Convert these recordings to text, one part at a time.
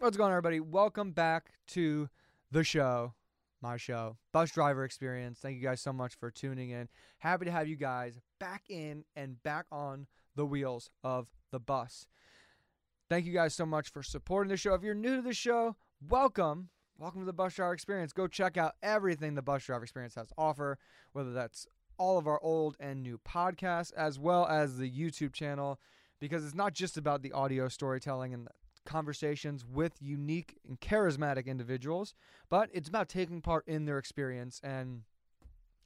What's going on, everybody? Welcome back to the show, my show, Bus Driver Experience. Thank you guys so much for tuning in. Happy to have you guys back in and back on the wheels of the bus. Thank you guys so much for supporting the show. If you're new to the show, welcome. Welcome to the Bus Driver Experience. Go check out everything the Bus Driver Experience has to offer, whether that's all of our old and new podcasts, as well as the YouTube channel, because it's not just about the audio storytelling and conversations with unique and charismatic individuals, but it's about taking part in their experience and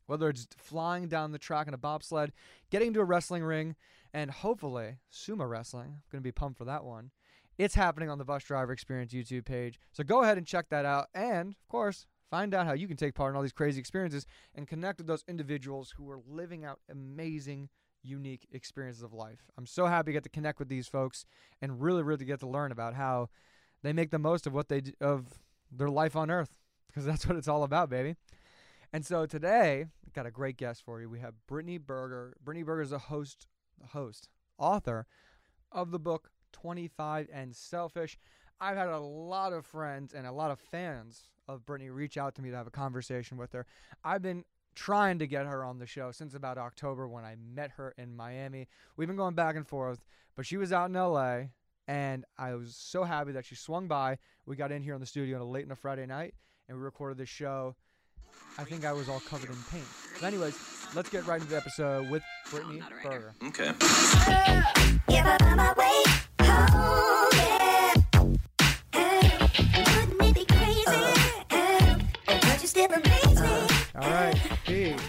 whether it's flying down the track in a bobsled, getting to a wrestling ring, and hopefully sumo wrestling. I'm going to be pumped for that one. It's happening on the Bus Driver Experience YouTube page. So go ahead and check that out. And, of course, find out how you can take part in all these crazy experiences and connect with those individuals who are living out amazing, unique experiences of life. I'm so happy to get to connect with these folks and really, really get to learn about how they make the most of what they d- of their life on Earth because that's what it's all about, baby. And so today, got a great guest for you. We have Brittany Berger. Brittany Berger is a host, host, author of the book 25 and Selfish. I've had a lot of friends and a lot of fans of Brittany reach out to me to have a conversation with her. I've been trying to get her on the show since about October when I met her in Miami. We've been going back and forth, but she was out in LA and I was so happy that she swung by. We got in here in the studio on a late on a Friday night and we recorded this show. I think I was all covered in paint. But anyways, let's get right into the episode with Brittany Berger. Okay. Right,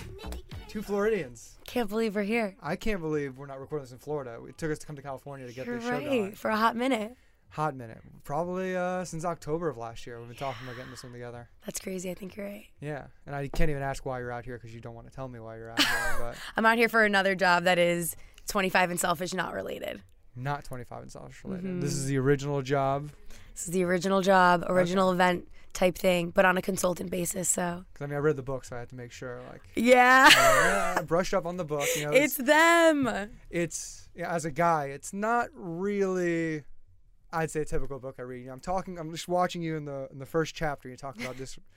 two Floridians. Can't believe we're here. I can't believe we're not recording this in Florida. It took us to come to California to get You're this show going. right. For a hot minute. Hot minute, probably uh, since October of last year. We've been talking about getting this one together. That's crazy. I think you're right. Yeah, and I can't even ask why you're out here because you don't want to tell me why you're out here. But I'm out here for another job that is 25 and selfish, not related. not 25 and selfish related. Mm-hmm. This is the original job. This is the original job, original event type thing, but on a consultant basis. So, Because I mean, I read the book, so I had to make sure. Like, yeah, yeah, brushed up on the book. You know, it's them. it's yeah, as a guy, it's not really. I'd say a typical book I read. You know, I'm talking. I'm just watching you in the in the first chapter. You talk about this.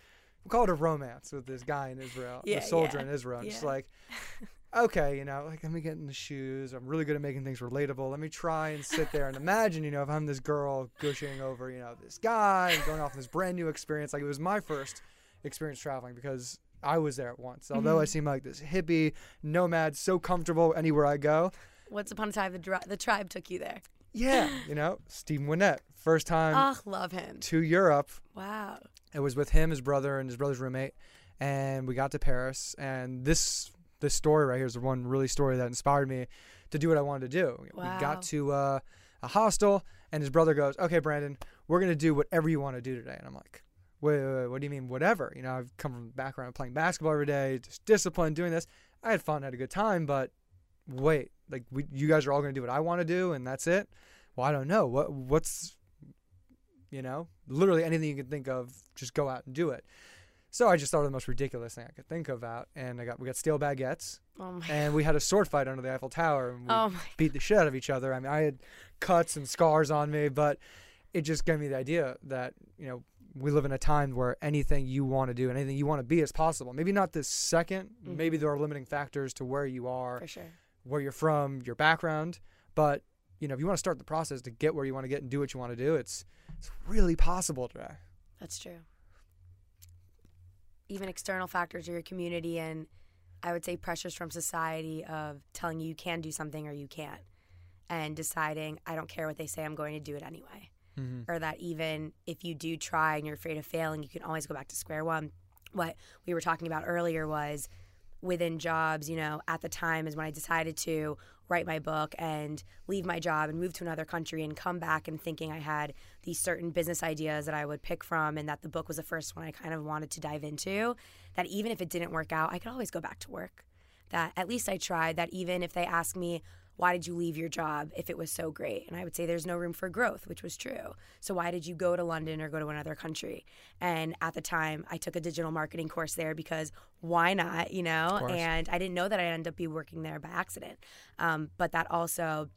We'll call it a romance with this guy in Israel, Yeah, the soldier yeah, in Israel. I'm Just like, okay, you know, like let me get in the shoes. I'm really good at making things relatable. Let me try and sit there and imagine, you know, if I'm this girl gushing over, you know, this guy and going off on this brand new experience. Like it was my first experience traveling because I was there at once. Although Mm-hmm. I seem like this hippie nomad, so comfortable anywhere I go. Once upon a time, the, dri- the tribe took you there. Yeah, you know, Stephen Winnett, first time Oh, love him. to Europe. Wow. It was with him, his brother, and his brother's roommate, and we got to Paris. And this this story right here is the one really story that inspired me to do what I wanted to do. We got to uh, a hostel, and his brother goes, "Okay, Brandon, we're gonna do whatever you want to do today." And I'm like, wait, wait, wait, what do you mean whatever? You know, I've come from the background of playing basketball every day, just discipline, doing this. I had fun, had a good time, but wait, like we, you guys are all gonna do what I want to do, and that's it. Well, I don't know. What what's you know, literally anything you can think of, just go out and do it. So I just thought of the most ridiculous thing I could think of out, and I got we got steel baguettes, Oh my. and we had a sword fight under the Eiffel Tower, and we Oh beat the shit out of each other. I mean, I had cuts and scars on me, but it just gave me the idea that you know we live in a time where anything you want to do, and anything you want to be, is possible. Maybe not this 2nd Maybe mm-hmm. there are limiting factors to where you are, For sure. where you're from, your background, but you know if you want to start the process to get where you want to get and do what you want to do, it's it's really possible today. That's true. Even external factors or your community and I would say pressures from society of telling you you can do something or you can't and deciding I don't care what they say, I'm going to do it anyway. Mm-hmm. Or that even if you do try and you're afraid of failing, you can always go back to square one. What we were talking about earlier was within jobs, you know, at the time is when I decided to write my book and leave my job and move to another country and come back and thinking I had these certain business ideas that I would pick from and that the book was the first one I kind of wanted to dive into. That even if it didn't work out, I could always go back to work. That at least I tried. That even if they ask me, why did you leave your job if it was so great? And I would say there's no room for growth, which was true. So why did you go to London or go to another country? And at the time, I took a digital marketing course there because why not, you know? And I didn't know that I'd end up be working there by accident. Um, but that also,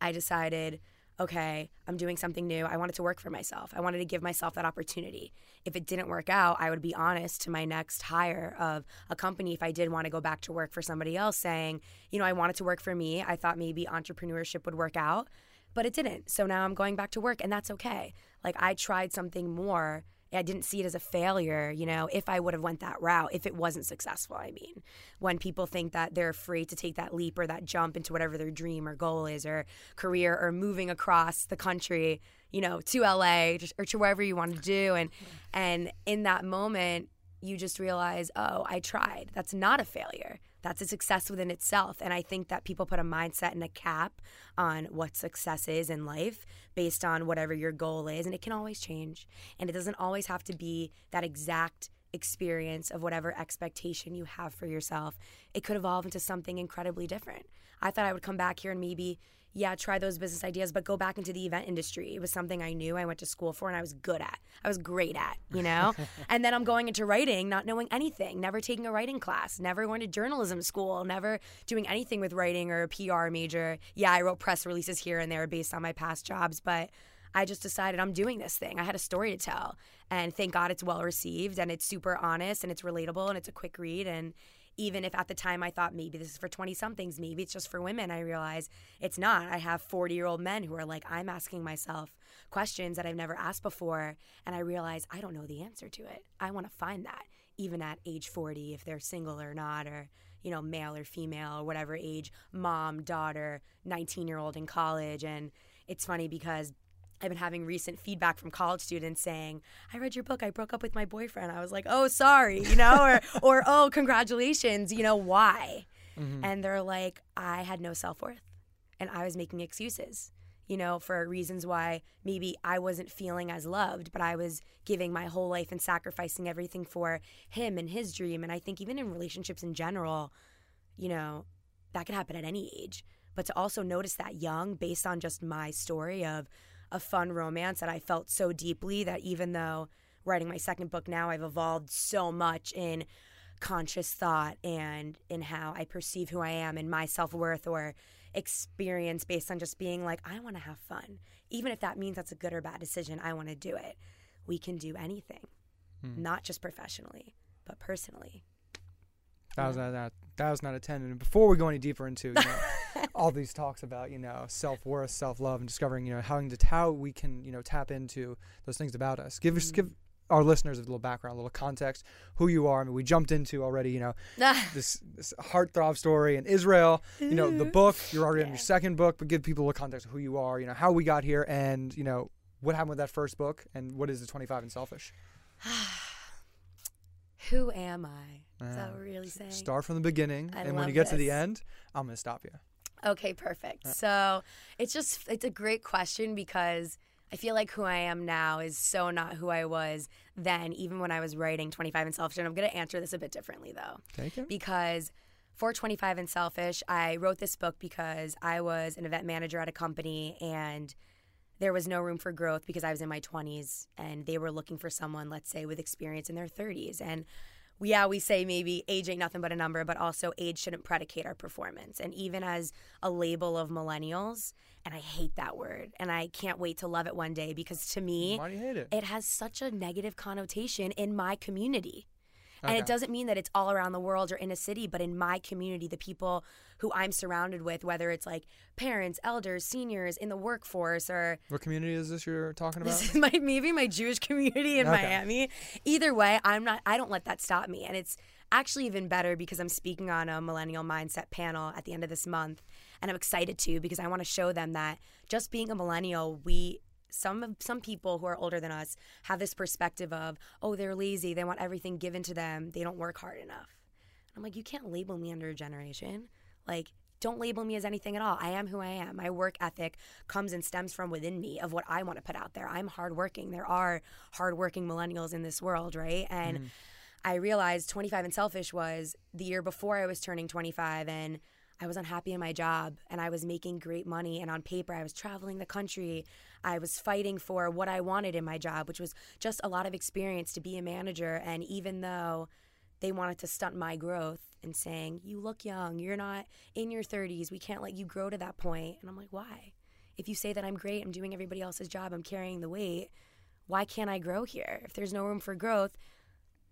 I decided, okay, I'm doing something new. I wanted to work for myself. I wanted to give myself that opportunity. If it didn't work out, I would be honest to my next hire of a company if I did want to go back to work for somebody else saying, you know, I wanted to work for me. I thought maybe entrepreneurship would work out, but it didn't. So now I'm going back to work and that's okay. Like I tried something more I didn't see it as a failure, you know, if I would have went that route, if it wasn't successful, I mean. When people think that they're afraid to take that leap or that jump into whatever their dream or goal is or career or moving across the country, you know, to LA or to wherever you want to do and and in that moment you just realize, "Oh, I tried. That's not a failure that's a success within itself. And I think that people put a mindset and a cap on what success is in life based on whatever your goal is. And it can always change. And it doesn't always have to be that exact experience of whatever expectation you have for yourself. It could evolve into something incredibly different. I thought I would come back here and maybe yeah, try those business ideas, but go back into the event industry. It was something I knew I went to school for and I was good at. I was great at, you know? and then I'm going into writing, not knowing anything, never taking a writing class, never going to journalism school, never doing anything with writing or a PR major. Yeah, I wrote press releases here and there based on my past jobs, but I just decided I'm doing this thing. I had a story to tell. And thank God it's well received and it's super honest and it's relatable and it's a quick read and even if at the time I thought maybe this is for 20 somethings, maybe it's just for women, I realize it's not. I have 40 year old men who are like, I'm asking myself questions that I've never asked before. And I realize I don't know the answer to it. I want to find that, even at age 40, if they're single or not, or, you know, male or female, or whatever age, mom, daughter, 19 year old in college. And it's funny because I've been having recent feedback from college students saying, "I read your book. I broke up with my boyfriend." I was like, "Oh, sorry," you know, or or "Oh, congratulations." You know why? Mm-hmm. And they're like, "I had no self worth, and I was making excuses." You know, for reasons why maybe I wasn't feeling as loved, but I was giving my whole life and sacrificing everything for him and his dream. And I think even in relationships in general, you know, that could happen at any age. But to also notice that young, based on just my story of a fun romance that I felt so deeply that even though writing my second book now, I've evolved so much in conscious thought and in how I perceive who I am and my self worth or experience based on just being like, I want to have fun. Even if that means that's a good or bad decision, I want to do it. We can do anything, hmm. not just professionally, but personally. That was out of that was not a ten. And before we go any deeper into you know, all these talks about you know self worth, self love, and discovering you know how how we can you know tap into those things about us. Give us mm. give our listeners a little background, a little context, who you are. I mean, we jumped into already, you know, this, this heartthrob story in Israel. You know, the book. You're already yeah. in your second book, but give people a little context of who you are. You know, how we got here, and you know what happened with that first book, and what is the 25 and Selfish. Who am I? Is that what um, we're really saying? Start from the beginning, I and when you get this. to the end, I'm gonna stop you. Okay, perfect. Yeah. So it's just it's a great question because I feel like who I am now is so not who I was then, even when I was writing 25 and Selfish. And I'm gonna answer this a bit differently though, Thank you. because for 25 and Selfish, I wrote this book because I was an event manager at a company and there was no room for growth because I was in my 20s and they were looking for someone, let's say, with experience in their 30s. And yeah, we say maybe age ain't nothing but a number, but also age shouldn't predicate our performance. And even as a label of millennials, and I hate that word, and I can't wait to love it one day because to me, it? it has such a negative connotation in my community. Okay. And it doesn't mean that it's all around the world or in a city, but in my community, the people who I'm surrounded with, whether it's like parents, elders, seniors in the workforce, or what community is this you're talking about? This is my maybe my Jewish community in okay. Miami. Either way, I'm not. I don't let that stop me, and it's actually even better because I'm speaking on a millennial mindset panel at the end of this month, and I'm excited to because I want to show them that just being a millennial, we some of some people who are older than us have this perspective of oh they're lazy. They want everything given to them. They don't work hard enough. I'm like you can't label me under a generation. Like don't label me as anything at all. I am who i am. My work ethic comes and stems from within me of what i want to put out there. I'm hardworking. There are hardworking millennials in this world right? And mm. i realized 25 and selfish was the year before i was turning 25 and I was unhappy in my job and I was making great money. And on paper, I was traveling the country. I was fighting for what I wanted in my job, which was just a lot of experience to be a manager. And even though they wanted to stunt my growth and saying, You look young, you're not in your 30s, we can't let you grow to that point. And I'm like, Why? if you say that I'm great, I'm doing everybody else's job, I'm carrying the weight, why can't I grow here? If there's no room for growth,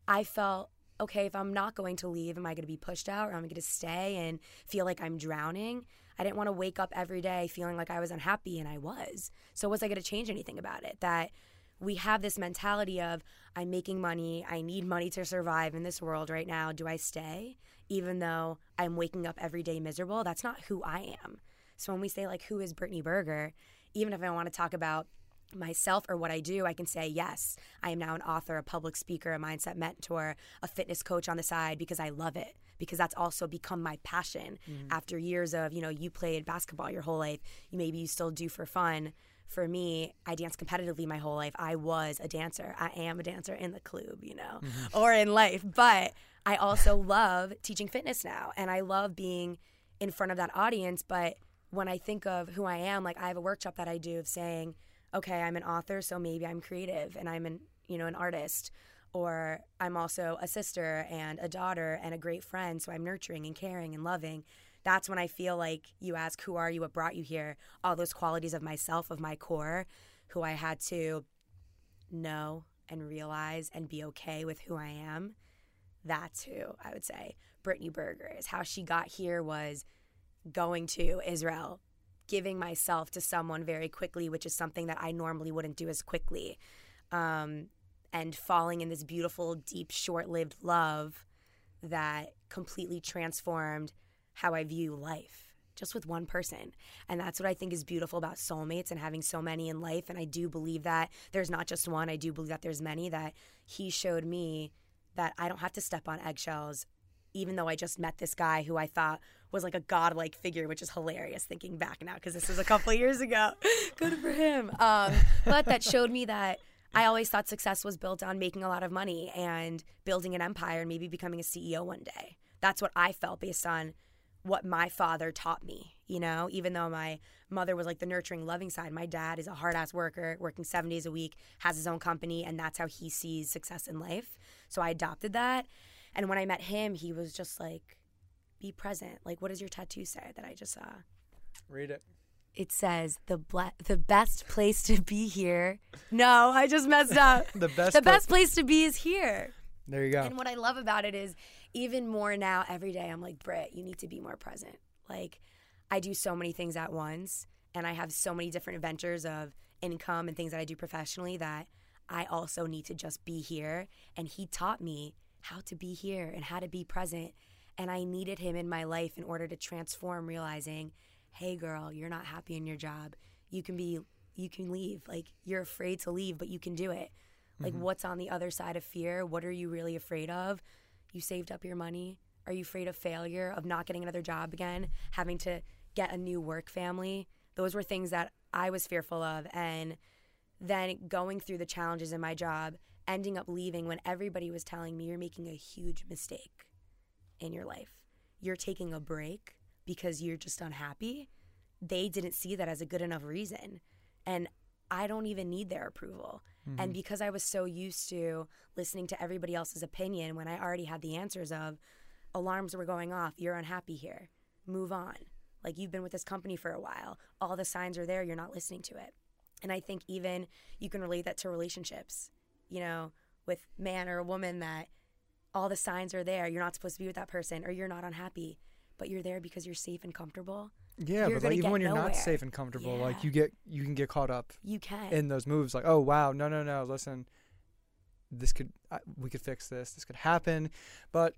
I felt okay, if I'm not going to leave, am I going to be pushed out or am I going to stay and feel like I'm drowning? I didn't want to wake up every day feeling like I was unhappy, and I was. So, was I going to change anything about it? That we have this mentality of, I'm making money, I need money to survive in this world right now. Do I stay? Even though I'm waking up every day miserable, that's not who I am. So, when we say, like, who is Brittany Berger, even if I want to talk about myself or what I do, I can say, yes, I am now an author, a public speaker, a mindset mentor, a fitness coach on the side because I love it, because that's also become my passion mm-hmm. after years of, you know, you played basketball your whole life, maybe you still do for fun. For me, I danced competitively my whole life. I was a dancer. I am a dancer in the club, you know, mm-hmm. or in life. But I also love teaching fitness now. And I love being in front of that audience. But when I think of who I am, like I have a workshop that I do of saying, okay, I'm an author, so maybe I'm creative and I'm an you know an artist, or I'm also a sister and a daughter and a great friend, so I'm nurturing and caring and loving. That's when I feel like you ask, who are you? What brought you here? All those qualities of myself, of my core, who I had to know and realize and be okay with who I am. That's who I would say Brittany Berger is. How she got here was going to Israel, giving myself to someone very quickly, which is something that I normally wouldn't do as quickly, um, and falling in this beautiful, deep, short lived love that completely transformed how I view life. Just with one person. And that's what I think is beautiful about soulmates and having so many in life. And I do believe that there's not just one, I do believe that there's many that he showed me that I don't have to step on eggshells even though I just met this guy who I thought was like a godlike figure, which is hilarious thinking back now because this was a couple years ago. Good for him. Um, but that showed me that I always thought success was built on making a lot of money and building an empire and maybe becoming a CEO one day. That's what I felt based on what my father taught me, you know, even though my mother was like the nurturing, loving side, my dad is a hard ass worker, working seven days a week, has his own company, and that's how he sees success in life. So I adopted that. And when I met him, he was just like, be present. Like, what does your tattoo say that I just saw? Read it. It says the ble- the best place to be here. No, I just messed up. The best the best place to be is here. There you go. And what I love about it is even more now, every day, I'm like, Britt, you need to be more present. Like, I do so many things at once, and I have so many different ventures of income and things that I do professionally that I also need to just be here. And he taught me how to be here and how to be present. And I needed him in my life in order to transform, realizing, hey, girl, you're not happy in your job. You can be, you can leave. Like, you're afraid to leave, but you can do it. Like, mm-hmm. what's on the other side of fear? What are you really afraid of? You saved up your money. Are you afraid of failure, of not getting another job again, having to get a new work family? Those were things that I was fearful of. And then going through the challenges in my job, ending up leaving when everybody was telling me you're making a huge mistake in your life. You're taking a break because you're just unhappy. They didn't see that as a good enough reason. And I don't even need their approval. And mm-hmm. because I was so used to listening to everybody else's opinion when I already had the answers of alarms were going off, you're unhappy here, move on. Like you've been with this company for a while, all the signs are there, you're not listening to it. And I think even you can relate that to relationships, you know, with man or a woman that all the signs are there, you're not supposed to be with that person or you're not unhappy, but you're there because you're safe and comfortable. Yeah, you're but like even when you're nowhere. not safe and comfortable, like you get you can get caught up You can. in those moves. Like, oh wow, no, no, no, listen, this could I we could fix this. This could happen, but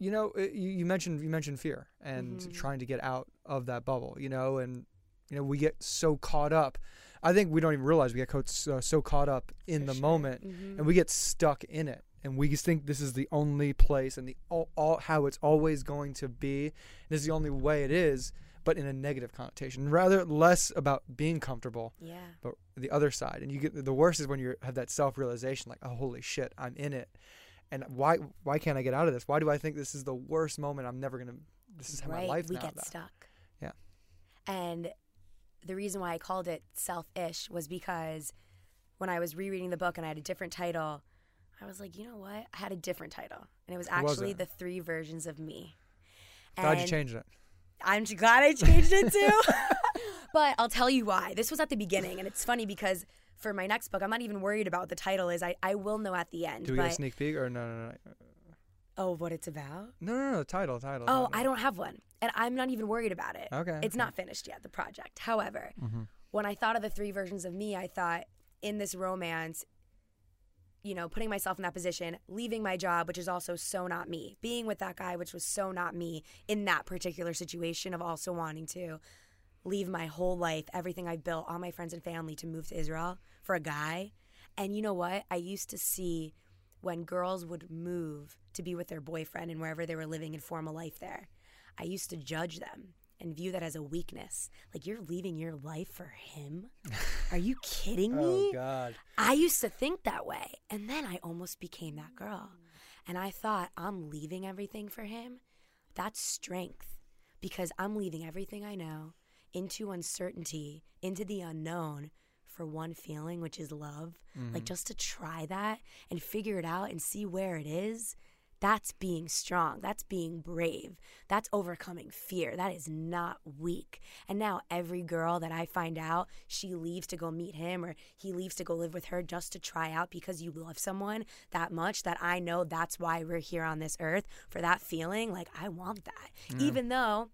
you know, it, you, you mentioned you mentioned fear and Mhm. trying to get out of that bubble. You know, and you know we get so caught up. I think we don't even realize we get co- so, so caught up in For the sure. moment, Mhm. and we get stuck in it. And we just think this is the only place and the all, all how it's always going to be. This is the only way it is, but in a negative connotation. Rather less about being comfortable, yeah. but the other side. And you get the worst is when you have that self realization, like, oh holy shit, I'm in it, and why why can't I get out of this? Why do I think this is the worst moment? I'm never gonna. This is how my life we now. get though. stuck. Yeah. And the reason why I called it self-ish was because when I was rereading the book and I had a different title, I was like, you know what? I had a different title, and it was What was actually it? the three versions of me. Glad you changed it. I'm glad I changed it too. But I'll tell you why. This was at the beginning, and it's funny because for my next book, I'm not even worried about what the title is. I, I will know at the end. Do we but, get a sneak peek or no, no, no, oh, what it's about? no, no, no, title, title. Oh, title. I don't have one. And I'm not even worried about it. Okay, It's okay. not finished yet, the project. However, Mm-hmm. when I thought of the three versions of me, I thought in this romance, you know, putting myself in that position, leaving my job, which is also so not me, being with that guy, which was so not me in that particular situation of also wanting to leave my whole life, everything I built, all my friends and family to move to Israel for a guy. And you know what? I used to see when girls would move to be with their boyfriend and wherever they were living and form a life there. I used to judge them and view that as a weakness. Like you're leaving your life for him? Are you kidding oh, me? Oh God. I used to think that way. And then I almost became that girl. And I thought, I'm leaving everything for him. That's strength because I'm leaving everything I know into uncertainty, into the unknown for one feeling, which is love. Like mm-hmm. just to try that and figure it out and see where it is. That's being strong. That's being brave. That's overcoming fear. That is not weak. And now every girl that I find out, she leaves to go meet him or he leaves to go live with her just to try out because you love someone that much that I know that's why we're here on this earth for that feeling. Like, I want that. Even though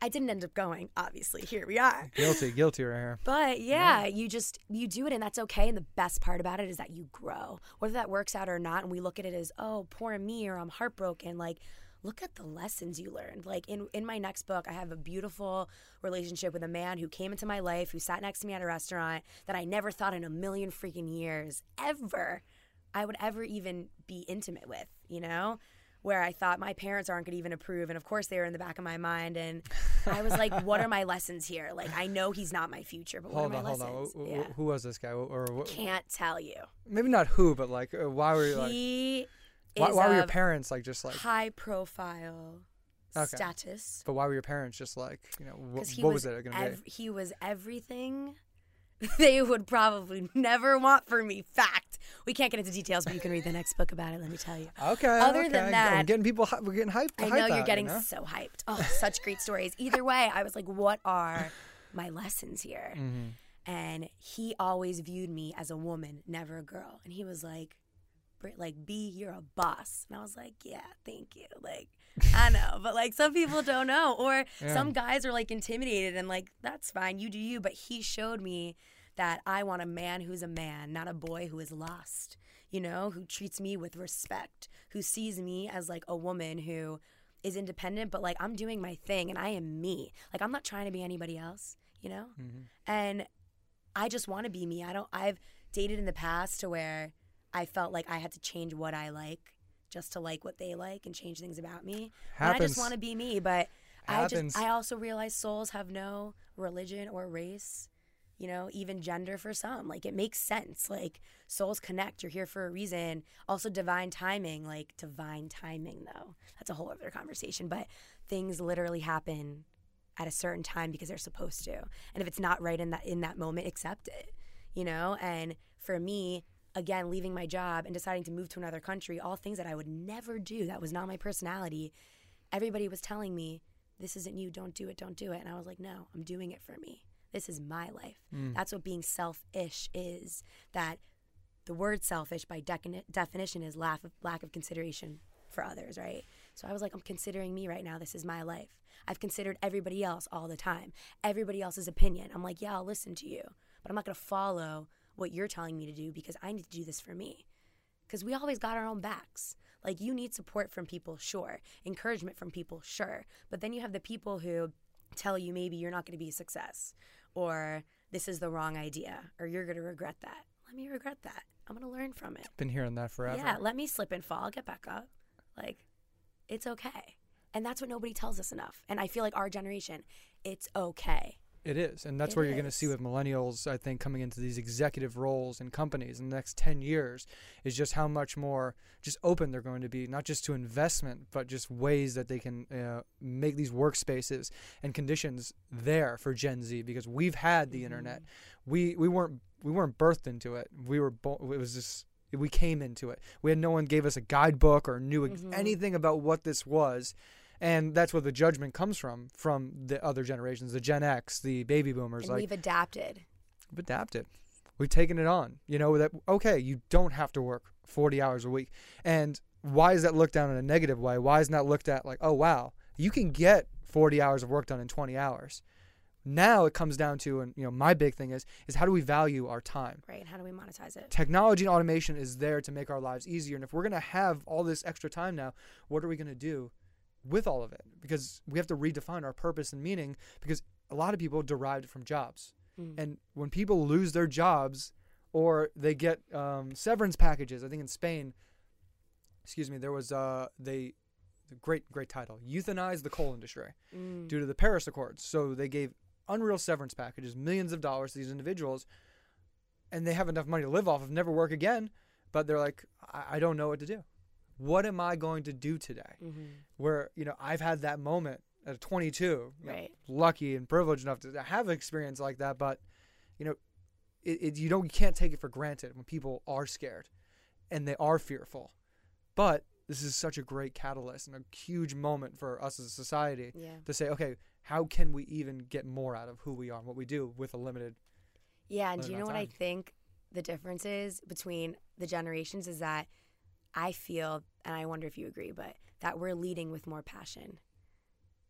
I didn't end up going, obviously, here we are. Guilty, guilty right here. But yeah, you just you do it and that's okay. And the best part about it is that you grow. Whether that works out or not, and we look at it as, oh, poor me or I'm heartbroken, like look at the lessons you learned. Like in in my next book, I have a beautiful relationship with a man who came into my life, who sat next to me at a restaurant that I never thought in a million freaking years ever I would ever even be intimate with, you know? Where I thought my parents aren't gonna even approve, and of course they were in the back of my mind, and I was like, "What are my lessons here? Like, I know he's not my future, but Hold what on, are my hold on. lessons?" Wh- yeah. Who was this guy? Or, or Can't tell you. maybe not who, but like, uh, why were you like? he Why, why were your parents like just like? high profile Okay. status. But why were your parents just like, you know, wh- what was, was it gonna ev- he was everything they would probably never want for me. Fact. We can't get into details, but you can read the next book about it. Let me tell you. Okay. Other okay. than that- getting people. We're getting hyped. I know you're getting so hyped. Oh, such great stories. Either way, I was like, what are my lessons here? Mm-hmm. And he always viewed me as a woman, never a girl. And he was like, "Brit, like, B, you're a boss. And I was like, yeah, thank you. Like, I know, but like some people don't know. Or Yeah. some guys are like intimidated and like, that's fine, you do you. But he showed me that I want a man who's a man, not a boy who is lost, you know, who treats me with respect, who sees me as like a woman who is independent, but like I'm doing my thing and I am me. Like I'm not trying to be anybody else, you know? Mm-hmm. And I just want to be me. I don't I've dated in the past to where I felt like I had to change what I like just to like what they like and change things about me. And I just want to be me, but I just I also realize souls have no religion or race. You know, even gender for some. Like it makes sense. Like souls connect. You're here for a reason. Also divine timing, like divine timing though. That's a whole other conversation, but things literally happen at a certain time because they're supposed to. And if it's not right in that in that moment, accept it. You know? And for me, again, leaving my job and deciding to move to another country, all things that I would never do, that was not my personality. Everybody was telling me, This isn't you, don't do it, don't do it. And I was like, No, I'm doing it for me. This is my life. Mm. That's what being selfish is. That the word selfish by decini- definition is lack of, lack of consideration for others, right? So I was like, I'm considering me right now. This is my life. I've considered everybody else all the time, everybody else's opinion. I'm like, yeah, I'll listen to you, but I'm not going to follow what you're telling me to do because I need to do this for me. Because we always got our own backs. Like, you need support from people, sure. Encouragement from people, sure. But then you have the people who tell you maybe you're not going to be a success or this is the wrong idea or you're going to regret that. Let me regret that. I'm going to learn from it. Been hearing that forever. Yeah, let me slip and fall. I'll get back up. Like, it's okay. And that's what nobody tells us enough. And I feel like our generation, it's okay. It is, and that's It where you're going to see with millennials. I think coming into these executive roles in companies in the next ten years is just how much more just open they're going to be, not just to investment, but just ways that they can uh, make these workspaces and conditions there for Gen Z. Because we've had the internet, we we weren't we weren't birthed into it. We were bo- it was just we came into it. We had no one gave us a guidebook or knew Mhm. anything about what this was. And that's where the judgment comes from from the other generations, the Gen X, the baby boomers. And like we've adapted. we've adapted. We've taken it on. You know that okay, you don't have to work 40 hours a week. And why is that looked down in a negative way? Why is not looked at like, oh wow, you can get 40 hours of work done in 20 hours. Now it comes down to and you know my big thing is is how do we value our time? Right. And how do we monetize it? Technology and automation is there to make our lives easier and if we're going to have all this extra time now, what are we going to do with all of it? Because we have to redefine our purpose and meaning because a lot of people derived it from jobs. Mm. And when people lose their jobs or they get um, severance packages, I think in Spain, excuse me, there was uh, they, great great title, euthanize the coal industry Mm. due to the Paris Accords. So they gave unreal severance packages, millions of dollars to these individuals, and they have enough money to live off of, never work again. But they're like, I, I don't know what to do. What am I going to do today? Mhm. Where you know I've had that moment at 22, you know, lucky and privileged enough to have an experience like that. But you know, it, it you don't you can't take it for granted when people are scared and they are fearful. But this is such a great catalyst and a huge moment for us as a society Yeah. to say, okay, how can we even get more out of who we are and what we do with a limited? Yeah, and What do you know what I think the difference is between the generations is that I feel, and I wonder if you agree, but that we're leading with more passion.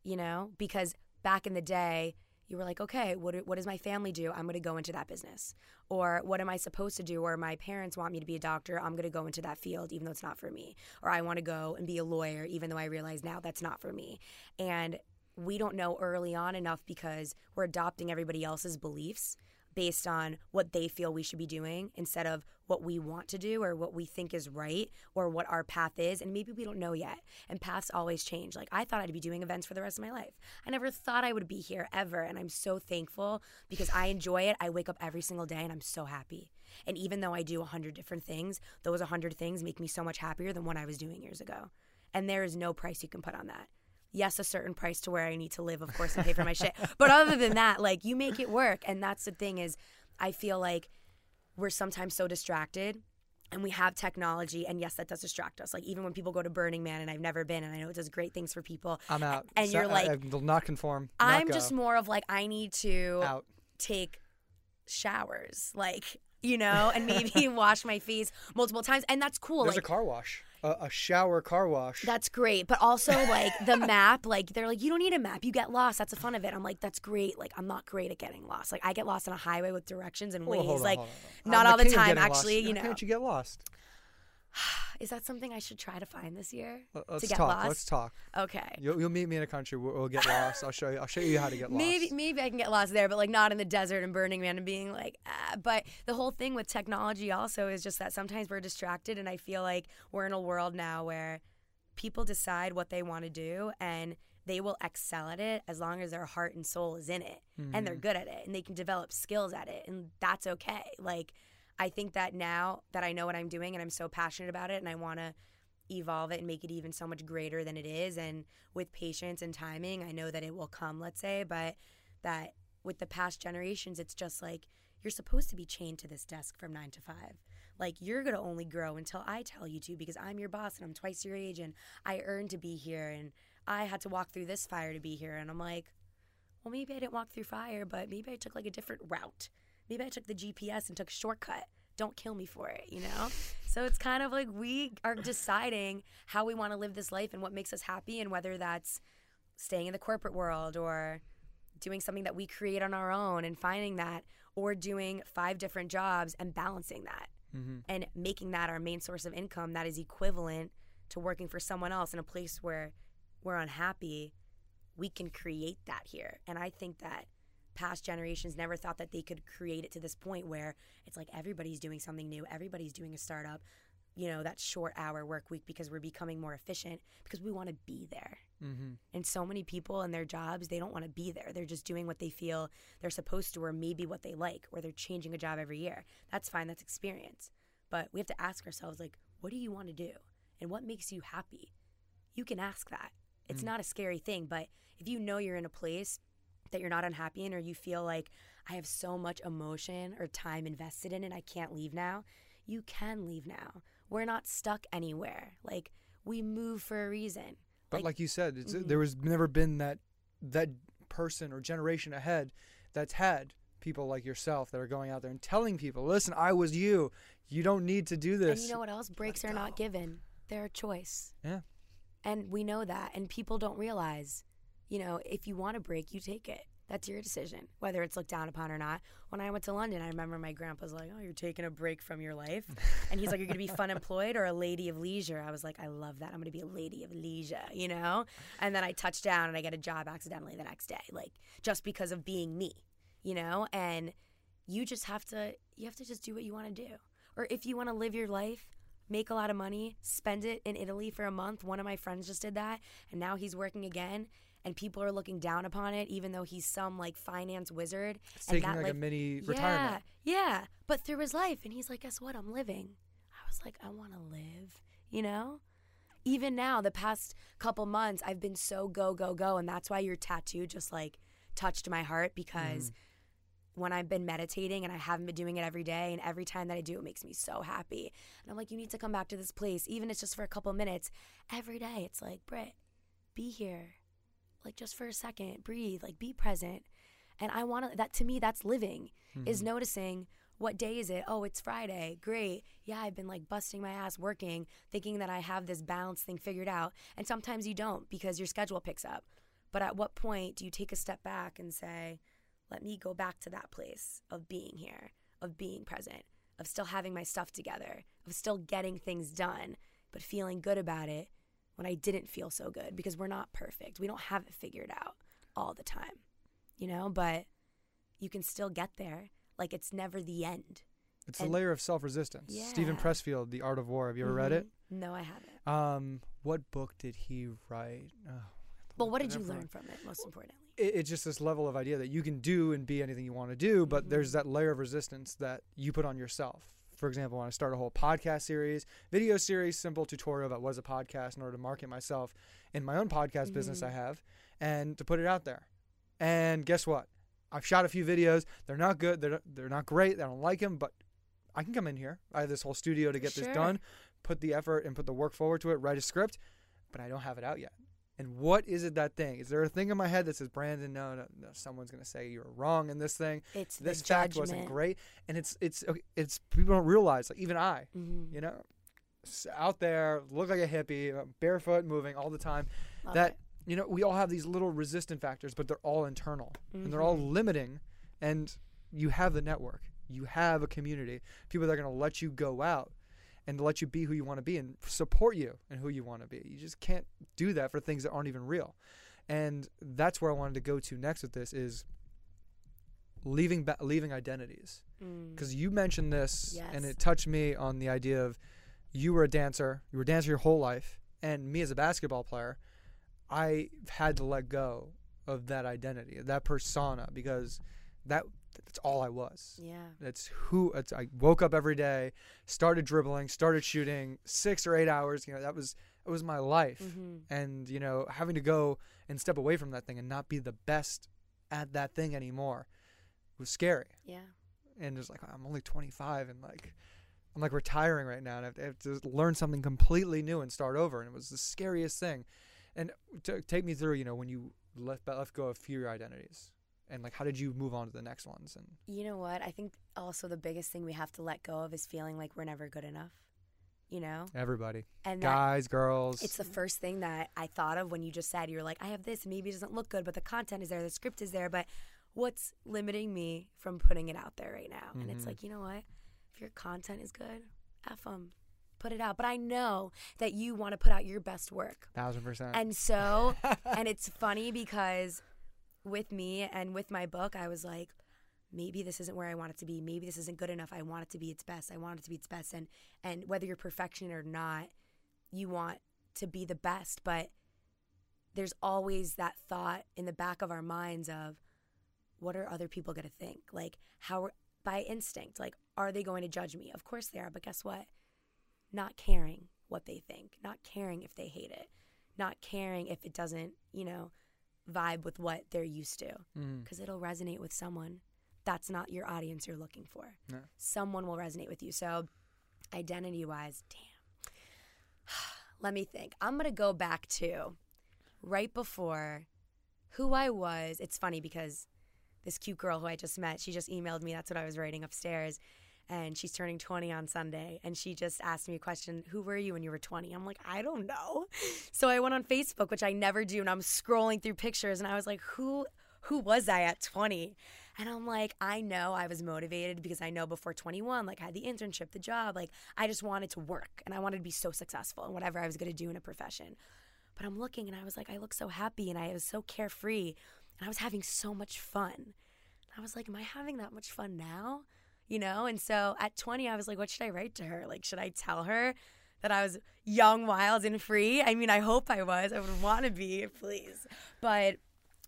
You know, because back in the day, you were like, okay, what, what does my family do? I'm going to go into that business. Or what am I supposed to do? Or my parents want me to be a doctor. I'm going to go into that field, even though it's not for me. Or I want to go and be a lawyer, even though I realize now that's not for me. And we don't know early on enough because we're adopting everybody else's beliefs based on what they feel we should be doing instead of what we want to do or what we think is right or what our path is. And maybe we don't know yet. And paths always change. Like I thought I'd be doing events for the rest of my life. I never thought I would be here ever. And I'm so thankful because I enjoy it. I wake up every single day and I'm so happy. And even though I do a hundred different things, those a hundred things make me so much happier than what I was doing years ago. And there is no price you can put on that yes, a certain price to where I need to live, of course, and pay for my shit. But other than that, like you make it work. And that's the thing is I feel like we're sometimes so distracted and we have technology and yes that does distract us like even when people go to burning man and i've never been and i know it does great things for people I'm out. and So you're uh, like I, will not conform. not i'm go. just more of like i need to out. take showers like you know and maybe wash my face multiple times and that's cool There's like a car wash, a, a shower car wash. That's great. But also like the map, like they're like, you don't need a map. You get lost. That's the fun of it. I'm like, that's great. Like I'm not great at getting lost. Like I get lost on a highway with directions and Waze. on, like on, on. not I'm all the king time, getting lost. actually, you How know. Can't you get lost? Is that something I should try to find this year? Let- Let's to get talk. lost? Let's talk. Okay. You'll, you'll meet me in a country where we'll get lost. I'll show you. I'll show you how to get lost. Maybe maybe I can get lost there, but like not in the desert and Burning Man and being like, ah. But the whole thing with technology also is just that sometimes we're distracted, and I feel like we're in a world now where people decide what they want to do and they will excel at it as long as their heart and soul is in it and they're good at it and they can develop skills at it and that's okay. Like I think that now that I know what I'm doing and I'm so passionate about it and I want to evolve it and make it even so much greater than it is and with patience and timing I know that it will come let's say but that with the past generations it's just like you're supposed to be chained to this desk from 9 to 5 like you're going to only grow until I tell you to because I'm your boss and I'm twice your age and I earned to be here and I had to walk through this fire to be here. And I'm like well maybe I didn't walk through fire but maybe I took like a different route maybe I took the GPS and took a shortcut don't kill me for it, you know? So it's kind of like we are deciding how we want to live this life and what makes us happy, and whether that's staying in the corporate world or doing something that we create on our own and finding that, or doing five different jobs and balancing that Mm-hmm. and making that our main source of income that is equivalent to working for someone else in a place where we're unhappy. We can create that here. And I think that past generations never thought that they could create it to this point where it's like everybody's doing something new, everybody's doing a startup, you know, that short hour work week because we're becoming more efficient because we want to be there. Mm-hmm. And so many people in their jobs, they don't want to be there. They're just doing what they feel they're supposed to, or maybe what they like, or they're changing a job every year. That's fine, that's experience. But we have to ask ourselves, like, what do you want to do? And what makes you happy? You can ask that. It's not a scary thing, but if you know you're in a place that you're not unhappy in, or you feel like I have so much emotion or time invested in it, I can't leave now, you can leave now. We're not stuck anywhere. Like, we move for a reason. But Like- like, you said, it's, Mhm. there was never been that that person or generation ahead that's had people like yourself that are going out there and telling people, "Listen, I was you. You don't need to do this." And you know what else? Breaks are not given. They're a choice. Yeah. And we know that. And people don't realize, you know, if you want a break, you take it. That's your decision, whether it's looked down upon or not. When I went to London, I remember my grandpa's like, Oh, you're taking a break from your life. And he's like, You're going to be fun employed or a lady of leisure. I was like, I love that. I'm going to be a lady of leisure, you know? And then I touch down and I get a job accidentally the next day, like just because of being me, you know? And you just have to, you have to just do what you want to do. Or if you want to live your life, make a lot of money, spend it in Italy for a month. One of my friends just did that, and now he's working again. And people are looking down upon it, even though he's some like finance wizard. it's and taking that like a mini yeah, retirement. Yeah, but through his life, and he's like, guess what? I'm living. I was like, I want to live, you know. Even now, the past couple months, I've been so go go go, and that's why your tattoo just like touched my heart because mm. when I've been meditating and I haven't been doing it every day, and every time that I do, it makes me so happy. And I'm like, you need to come back to this place, even if it's just for a couple minutes. Every day, it's like, Britt, be here, like just for a second, breathe, like be present. And I want to, that to me, that's living, is mm-hmm. noticing what day is it? Oh, it's Friday. Great. Yeah, I've been like busting my ass working, thinking that I have this balance thing figured out. And sometimes you don't because your schedule picks up. But at what point do you take a step back and say, let me go back to that place of being here, of being present, of still having my stuff together, of still getting things done, but feeling good about it when I didn't feel so good because we're not perfect. We don't have it figured out all the time, you know, but you can still get there. Like it's never the end. It's a layer of self-resistance. Steven Pressfield, The Art of War. Have you ever read it? Mhm. No, I haven't. Um, what book did he write? Oh, I have to But what did you learn from it, most importantly? it, it's just this level of idea that you can do and be anything you want to do, but there's Mhm. that layer of resistance that you put on yourself. For example, when I start a whole podcast series, video series, simple tutorial that was a podcast in order to market myself in my own podcast business mm-hmm. I have and to put it out there. And guess what? I've shot a few videos. They're not good. They're they're not great. I don't like them, but I can come in here. I have this whole studio to get this done, put the effort and put the work forward to it, write a script, but I don't have it out yet. And what is it that thing? Is there a thing in my head that says, Brandon, no, no, no someone's gonna say you're wrong in this thing. It's This fact judgment. wasn't great, and it's it's okay, it's people don't realize. Like even I, Mhm. you know, out there look like a hippie, uh, barefoot, moving all the time. Love that it. you know, we all have these little resistant factors, but they're all internal and they're all Mhm. limiting. And you have the network, you have a community, people that are going to let you go out and let you be who you want to be and support you and who you want to be. You just can't do that for things that aren't even real. And that's where I wanted to go to next with this is leaving ba- leaving identities Mm. because you mentioned this and it touched me on the idea of you were a dancer you were a dancer your whole life and me as a basketball player i had to let go of that identity that persona because that that's all i was Yeah. that's who it's, i woke up every day started dribbling started shooting six or eight hours you know that was it was my life hmm and you know having to go and step away from that thing and not be the best at that thing anymore was scary Yeah. and it's like I'm only 25 and like I'm like retiring right now and I have, to, I have to learn something completely new and start over and it was the scariest thing. And to take me through, you know, when you left let go of few identities and like how did you move on to the next ones and You know what? I think also the biggest thing we have to let go of is feeling like we're never good enough. You know? everybody, And guys, girls. it's the first thing that I thought of when you just said you're like, I have this, and maybe it doesn't look good, but the content is there, the script is there, but what's limiting me from putting it out there right now? And it's Mhm. like, you know what? If your content is good, F them. Put it out. But I know that you want to put out your best work. thousand percent. And so, and it's funny because with me and with my book, I was like, maybe this isn't where I want it to be. Maybe this isn't good enough. I want it to be its best. I want it to be its best. And and whether you're perfection or not, you want to be the best. But there's always that thought in the back of our minds of what are other people going to think? Like how by instinct, like are they going to judge me? Of course they are, but guess what? Not caring what they think, not caring if they hate it, not caring if it doesn't, you know, vibe with what they're used to mm-hmm. because it'll resonate with someone. That's not your audience you're looking for. No. Someone will resonate with you. So, identity wise, damn. Let me think. I'm going to go back to right before who I was. It's funny because this cute girl who I just met, she just emailed me. That's what I was writing upstairs. And she's turning 20 on Sunday. And she just asked me a question Who were you when you were 20? I'm like, I don't know. So I went on Facebook, which I never do. And I'm scrolling through pictures. And I was like, Who, who was I at 20? And I'm like, I know I was motivated because I know before 21, like I had the internship, the job, like I just wanted to work and I wanted to be so successful in whatever I was going to do in a profession. But I'm looking and I was like, I look so happy and I was so carefree and I was having so much fun. I was like, am I having that much fun now? You know? And so at 20, I was like, what should I write to her? Like, should I tell her that I was young, wild, and free? I mean, I hope I was. I would want to be, please. But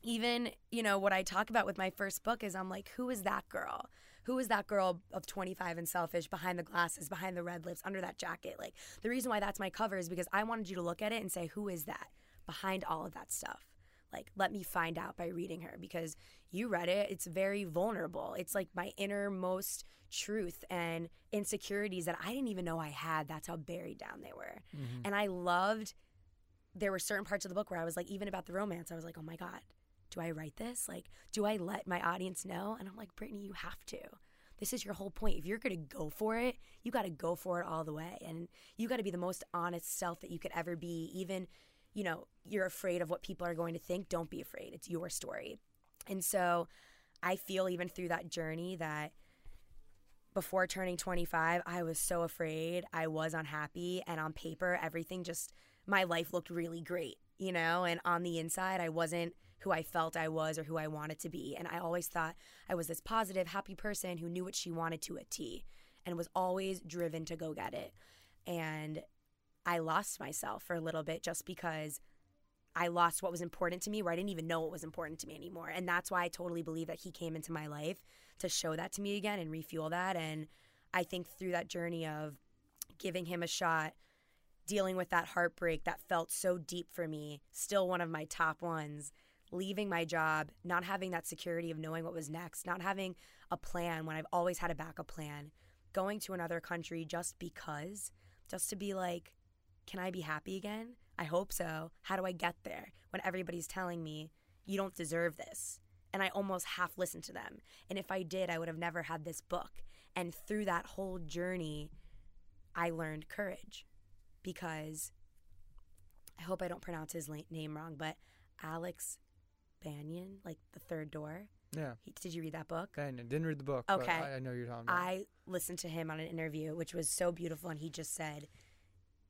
even, you know, what I talk about with my first book is I'm like, who is that girl? Who is that girl of 25 and selfish behind the glasses, behind the red lips, under that jacket? Like, the reason why that's my cover is because I wanted you to look at it and say, who is that behind all of that stuff? Like, let me find out by reading her because you read it. It's very vulnerable. It's like my innermost truth and insecurities that I didn't even know I had. That's how buried down they were. Mm-hmm. And I loved, there were certain parts of the book where I was like, even about the romance, I was like, oh my God, do I write this? Like, do I let my audience know? And I'm like, Brittany, you have to. This is your whole point. If you're going to go for it, you got to go for it all the way. And you got to be the most honest self that you could ever be. Even, you know, you're afraid of what people are going to think. Don't be afraid. It's your story. And so I feel even through that journey that before turning 25, I was so afraid. I was unhappy. And on paper, everything just, my life looked really great, you know? And on the inside, I wasn't who I felt I was or who I wanted to be. And I always thought I was this positive, happy person who knew what she wanted to a T and was always driven to go get it. And I lost myself for a little bit just because I lost what was important to me, where I didn't even know what was important to me anymore. And that's why I totally believe that he came into my life to show that to me again and refuel that. And I think through that journey of giving him a shot, dealing with that heartbreak that felt so deep for me, still one of my top ones, leaving my job, not having that security of knowing what was next, not having a plan when I've always had a backup plan, going to another country just because, just to be like, can I be happy again? I hope so. How do I get there when everybody's telling me you don't deserve this? And I almost half listened to them. And if I did, I would have never had this book. And through that whole journey, I learned courage because I hope I don't pronounce his name wrong, but Alex Banayan, like the third door. Yeah. He, did you read that book? I didn't read the book. but Okay. I, I know you're talking about. I listened to him on an interview, which was so beautiful, and he just said,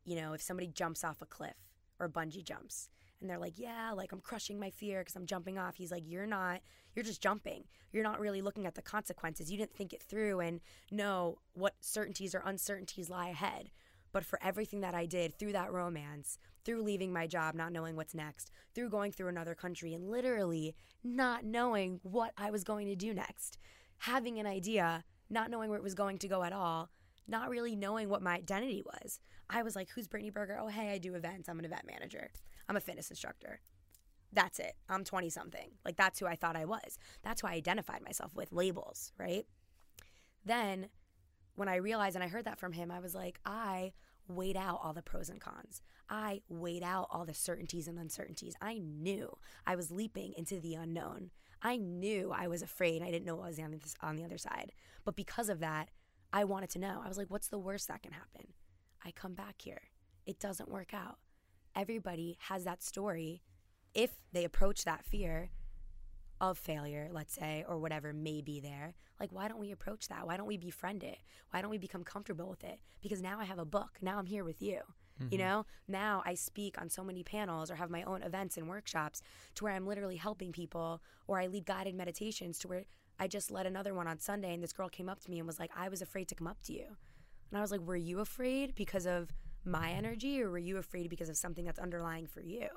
you know, if somebody jumps off a cliff or bungee jumps, and they're like, yeah, like I'm crushing my fear because I'm jumping off. He's like, you're not, you're just jumping. You're not really looking at the consequences. You didn't think it through and know what certainties or uncertainties lie ahead. But for everything that I did through that romance, through leaving my job, not knowing what's next, through going through another country and literally not knowing what I was going to do next, having an idea, not knowing where it was going to go at all, not really knowing what my identity was. I was like, who's Brittany Berger? Oh, hey, I do events. I'm an event manager. I'm a fitness instructor. That's it. I'm 20 something. Like, that's who I thought I was. That's who I identified myself with labels, right? Then, when I realized and I heard that from him, I was like, I weighed out all the pros and cons. I weighed out all the certainties and uncertainties. I knew I was leaping into the unknown. I knew I was afraid. I didn't know what was on on the other side. But because of that, I wanted to know. I was like, what's the worst that can happen? I come back here. It doesn't work out. Everybody has that story if they approach that fear of failure, let's say, or whatever may be there, like, why don't we approach that? Why don't we befriend it? Why don't we become comfortable with it? Because now I have a book. Now I'm here with you. You mm-hmm. know, now I speak on so many panels or have my own events and workshops to where I'm literally helping people, or I lead guided meditations to where I just led another one on Sunday, and this girl came up to me and was like, I was afraid to come up to you. And I was like, Were you afraid because of my energy, or were you afraid because of something that's underlying for you?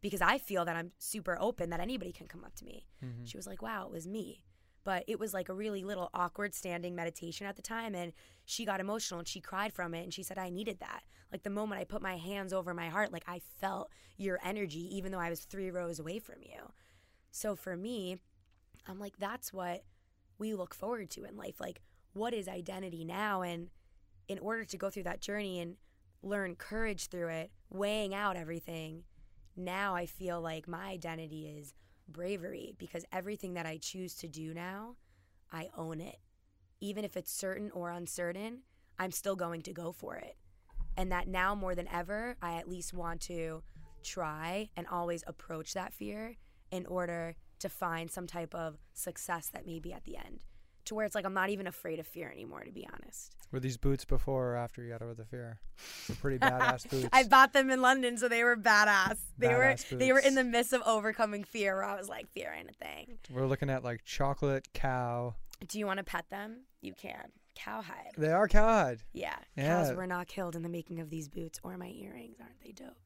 because I feel that I'm super open that anybody can come up to me. Mm-hmm. She was like, wow, it was me. But it was like a really little awkward standing meditation at the time. And she got emotional and she cried from it. And she said, I needed that. Like the moment I put my hands over my heart, like I felt your energy, even though I was three rows away from you. So for me, I'm like, that's what we look forward to in life. Like, what is identity now? And in order to go through that journey and learn courage through it, weighing out everything, now I feel like my identity is bravery because everything that I choose to do now, I own it. Even if it's certain or uncertain, I'm still going to go for it. And that now more than ever, I at least want to try and always approach that fear in order to find some type of success that may be at the end. To where it's like I'm not even afraid of fear anymore, to be honest. Were these boots before or after you got over the fear? They're pretty badass boots. I bought them in London, so they were badass. They Badass were they were in the midst of overcoming fear, where I was like, fear ain't a thing. We're looking at like chocolate cow. Do you want to pet them? You can. Cowhide. They are cowhide. Yeah. Yeah. Cows were not killed in the making of these boots or my earrings. Aren't they dope?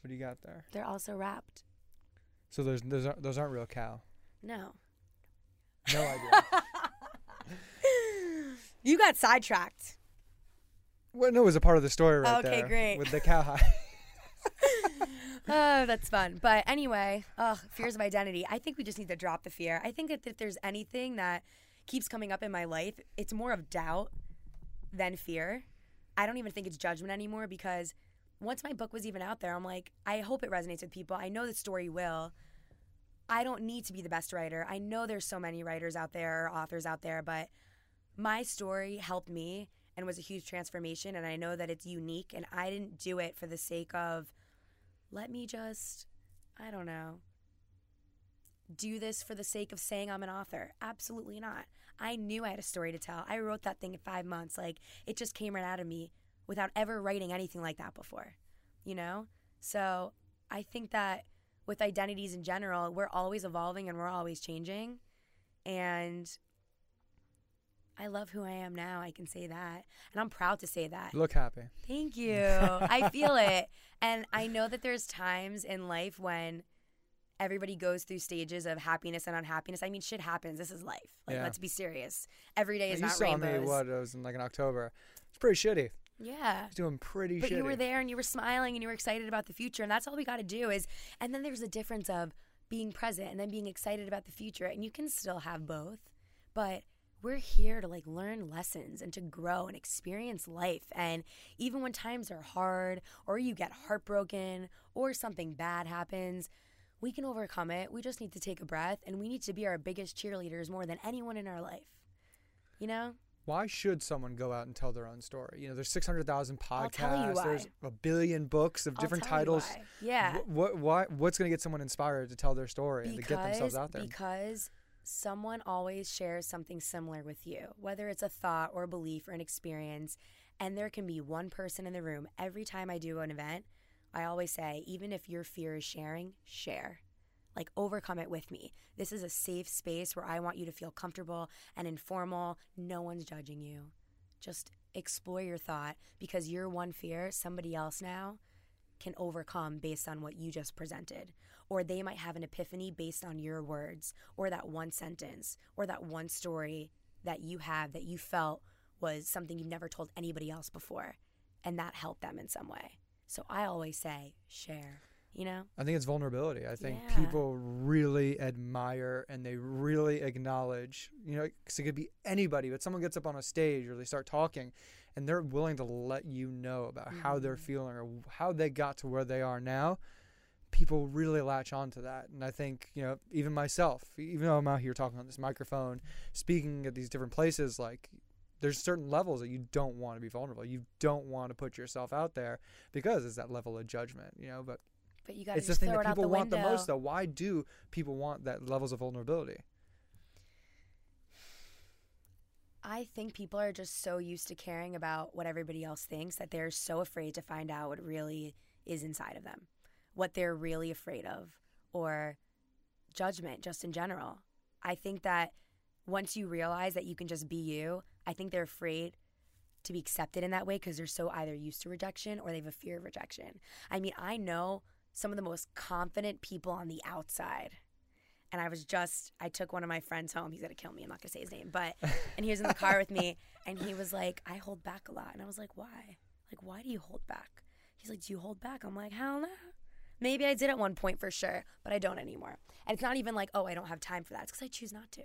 What do you got there? They're also wrapped. So those those aren't, those aren't real cow. No. No idea. You got sidetracked. well, no, it was a part of the story right Okay, there. great. With the cowhide. oh, that's fun. But anyway, ugh, fears of identity. I think we just need to drop the fear. I think that if there's anything that keeps coming up in my life, it's more of doubt than fear. I don't even think it's judgment anymore because once my book was even out there, I'm like, I hope it resonates with people. I know the story will. I don't need to be the best writer. I know there's so many writers out there or authors out there, but my story helped me and was a huge transformation. And I know that it's unique. And I didn't do it for the sake of, let me just, I don't know, do this for the sake of saying I'm an author. Absolutely not. I knew I had a story to tell. I wrote that thing in five months. Like, it just came right out of me without ever writing anything like that before, you know? So I think that with identities in general, we're always evolving and we're always changing. And I love who I am now. I can say that. And I'm proud to say that. Look happy. Thank you. I feel it. And I know that there's times in life when everybody goes through stages of happiness and unhappiness. I mean, shit happens. This is life. Like, Yeah. let's be serious. Every day is you not saw rainbows. me what it was in like in October. It's pretty shitty. Yeah. It's doing pretty But shitty. you were there and you were smiling and you were excited about the future. And that's all we got to do is, and then there's a difference of being present and then being excited about the future. And you can still have both. But we're here to like learn lessons and to grow and experience life. And even when times are hard or you get heartbroken or something bad happens, we can overcome it. We just need to take a breath and we need to be our biggest cheerleaders more than anyone in our life. You know? Why should someone go out and tell their own story? You know, there's 600,000 I'll tell you podcasts. There's a billion books of different titles. Yeah. Wh- What, why, what's going to get someone inspired to tell their story and to get themselves out there? Because someone always shares something similar with you, whether it's a thought or a belief or an experience. And there can be one person in the room. Every time I do an event, I always say, even if your fear is sharing, share. Like, overcome it with me. This is a safe space where I want you to feel comfortable and informal. No one's judging you. Just explore your thought because your one fear, somebody else now can overcome based on what you just presented. Or they might have an epiphany based on your words, or that one sentence, or that one story that you have that you felt was something you've never told anybody else before. And that helped them in some way. So I always say, share, you know? I think it's vulnerability. I think Yeah. people really admire and they really acknowledge, you know, because it could be anybody, but someone gets up on a stage or they start talking and they're willing to let you know about how they're Mm-hmm. feeling or how they got to where they are now. People really latch on to that. And I think, you know, even myself, even though I'm out here talking on this microphone, speaking at these different places, like, there's certain levels that you don't want to be vulnerable. You don't want to put yourself out there because it's that level of judgment, you know. But But you got to it's the thing that people want the most though why do people want that levels of vulnerability I think people are just so used to caring about what everybody else thinks that they're so afraid to find out what really is inside of them, what they're really afraid of, or judgment just in general. I think that once you realize that you can just be you, I think they're afraid to be accepted in that way because they're so either used to rejection or they have a fear of rejection. I mean, I know some of the most confident people on the outside. And I was just, I took one of my friends home. He's going to kill me. I'm not going to say his name, but, and he was in the car with me and he was like, I hold back a lot. And I was like, why? Like, why do you hold back? He's like, do you hold back? I'm like, hell no. Maybe I did at one point for sure, but I don't anymore. And it's not even like, oh, I don't have time for that. It's because I choose not to.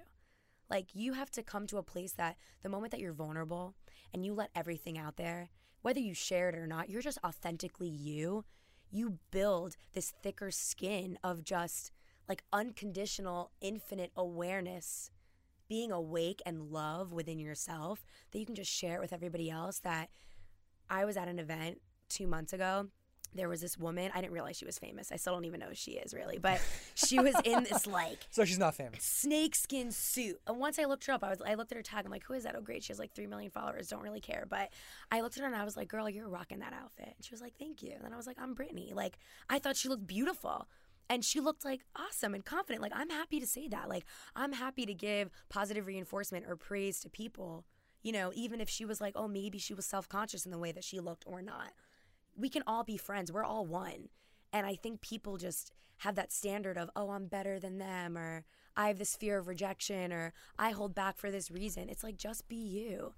Like, you have to come to a place that the moment that you're vulnerable and you let everything out there, whether you share it or not, you're just authentically you. You build this thicker skin of just like unconditional, infinite awareness, being awake and love within yourself that you can just share it with everybody else. That I was at an event two months ago. There was this woman. I didn't realize she was famous. I still don't even know who she is really, but she was in this like So she's not famous. snakeskin suit. And once I looked her up, I was I looked at her tag. I'm like, who is that? Oh, great. She has like three million followers. Don't really care. But I looked at her and I was like, girl, you're rocking that outfit. And she was like, thank you. And then I was like, I'm Brittany. Like I thought she looked beautiful. And she looked like awesome and confident. Like I'm happy to say that. Like I'm happy to give positive reinforcement or praise to people. You know, even if she was like, oh, maybe she was self conscious in the way that she looked or not we can all be friends. We're all one. And I think people just have that standard of, oh, I'm better than them, or I have this fear of rejection, or I hold back for this reason. It's like, just be you.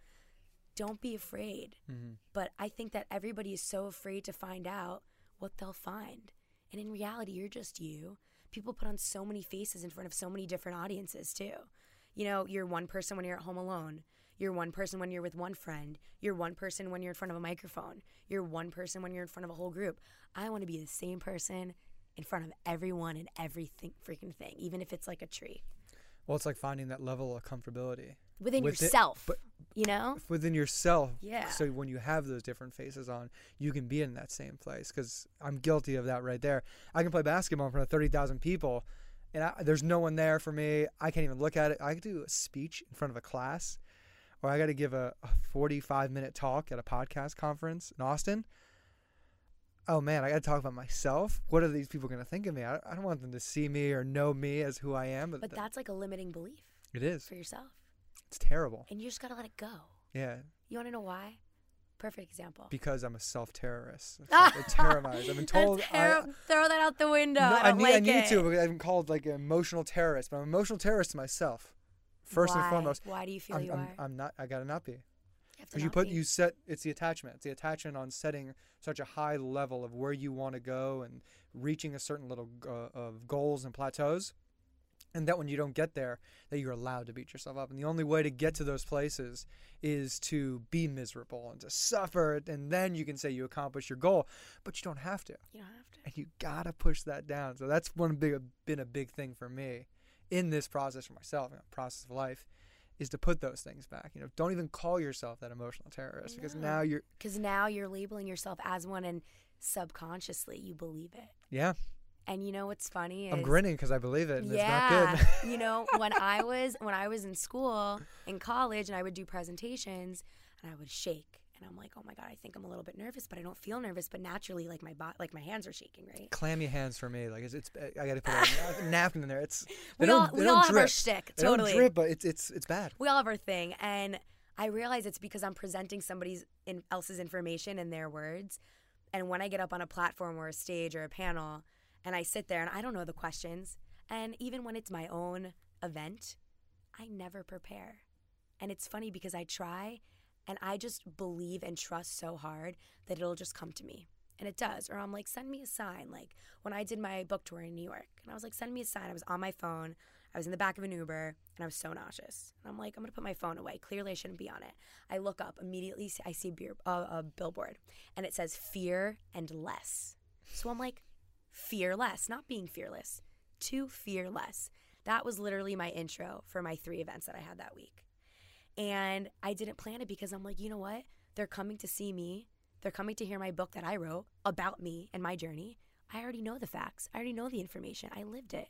Don't be afraid. Mm-hmm. But I think that everybody is so afraid to find out what they'll find. And in reality, you're just you. People put on so many faces in front of so many different audiences, too. You know, you're one person when you're at home alone. You're one person when you're with one friend. You're one person when you're in front of a microphone. You're one person when you're in front of a whole group. I want to be the same person in front of everyone and everything freaking thing, even if it's like a tree. Well, it's like finding that level of comfortability Within With it- yourself. but- you know? within yourself. Yeah. So when you have those different faces on, you can be in that same place. Because I'm guilty of that right there. I can play basketball in front of thirty thousand people, and I, there's no one there for me. I can't even look at it. I could do a speech in front of a class, or I got to give a, a 45 minute talk at a podcast conference in Austin. Oh man, I got to talk about myself. What are these people going to think of me? I, I don't want them to see me or know me as who I am. But, But that's like a limiting belief it is. for yourself. It's terrible. And you just got to let it go. Yeah, You want to know why? Perfect example. because I'm a self terrorist. It terrifies. I've been told. I, throw that out the window. no, I, I need, like I need it. to I've been called like an emotional terrorist, but I'm an emotional terrorist to myself. First Why? and foremost, Why do you feel I'm, you I'm, are? I'm not. I gotta not be. You Because you not put be. you set. It's the attachment. It's the attachment on setting such a high level of where you want to go and reaching a certain little uh, of goals and plateaus. And that when you don't get there, that you're allowed to beat yourself up. And the only way to get to those places is to be miserable and to suffer, and then you can say you accomplished your goal. But you don't have to You don't have to. and you gotta push that down. So that's one big been a big thing for me in this process for myself, you know, process of life, is to put those things back. You know, don't even call yourself that emotional terrorist because now you're Because now you're labeling yourself as one, and subconsciously you believe it. yeah. And you know what's funny is I'm grinning because I believe it. And yeah, it's not good. you know when I was when I was in school in college, and I would do presentations, and I would shake, and I'm like, oh my god, I think I'm a little bit nervous, but I don't feel nervous, but naturally, like my bot, like my hands are shaking, right? Clammy hands for me. Like it's, it's I gotta put a napkin in there. It's We all we all have our shtick, They totally. don't drip, but it's it's it's bad. we all have our thing and i realize it's because i'm presenting somebody's in, else's information in their words and when i get up on a platform or a stage or a panel and i sit there and i don't know the questions and even when it's my own event i never prepare and it's funny because i try and i just believe and trust so hard that it'll just come to me and it does or i'm like send me a sign like when i did my book tour in new york and i was like send me a sign i was on my phone I was in the back of an Uber and I was so nauseous. And I'm like, I'm gonna put my phone away. Clearly, I shouldn't be on it. I look up immediately. I see a, beer, uh, a billboard, and it says "fear and less." So I'm like, fear less, not being fearless, to fear less. That was literally my intro for my three events that I had that week. And I didn't plan it because I'm like, you know what? They're coming to see me. They're coming to hear my book that I wrote about me and my journey. I already know the facts. I already know the information. I lived it.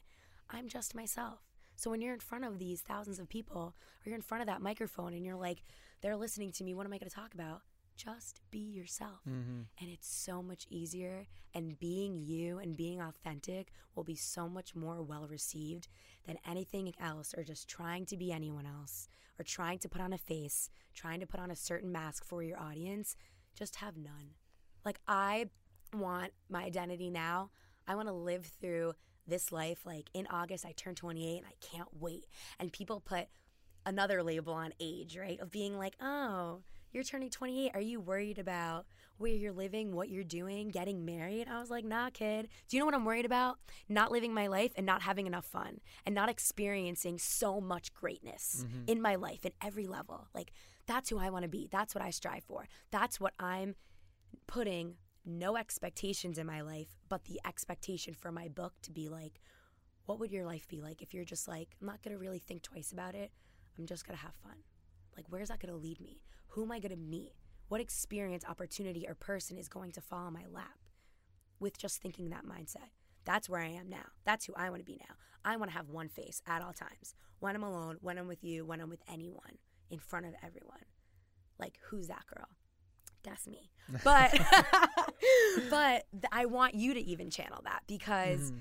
I'm just myself. So when you're in front of these thousands of people, or you're in front of that microphone and you're like, they're listening to me, what am I going to talk about? Just be yourself. Mm-hmm. And it's so much easier. And being you and being authentic will be so much more well received than anything else, or just trying to be anyone else, or trying to put on a face, trying to put on a certain mask for your audience. Just have none. Like, I want my identity now. I want to live through this life. Like in August, I turn 28 and I can't wait. And people put another label on age, right? Of being like, oh, you're turning 28. Are you worried about where you're living, what you're doing, getting married? I was like, nah, kid. Do you know what I'm worried about? Not living my life and not having enough fun and not experiencing so much greatness mm-hmm. in my life at every level. Like, that's who I want to be. That's what I strive for. That's what I'm putting no expectations in my life, but the expectation for my book to be like, what would your life be like if you're just like, I'm not going to really think twice about it. I'm just going to have fun. Like, where's that going to lead me? Who am I going to meet? What experience, opportunity, or person is going to fall on my lap with just thinking that mindset? That's where I am now. That's who I want to be now. I want to have one face at all times. When I'm alone, when I'm with you, when I'm with anyone, in front of everyone. Like, who's that girl? That's me. But but th- I want you to even channel that because Mm-hmm.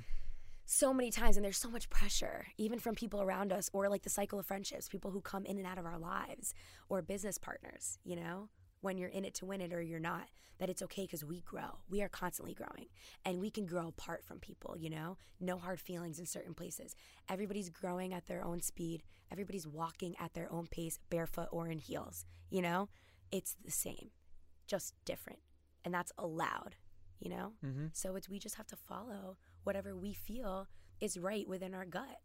So many times and there's so much pressure even from people around us or like the cycle of friendships, people who come in and out of our lives or business partners, you know? When you're in it to win it or you're not, that it's okay because we grow. We are constantly growing and we can grow apart from people, you know? No hard feelings in certain places. Everybody's growing at their own speed. Everybody's walking at their own pace, barefoot or in heels, you know? It's the same, just different. And that's allowed, you know? Mm-hmm. So it's we just have to follow whatever we feel is right within our gut.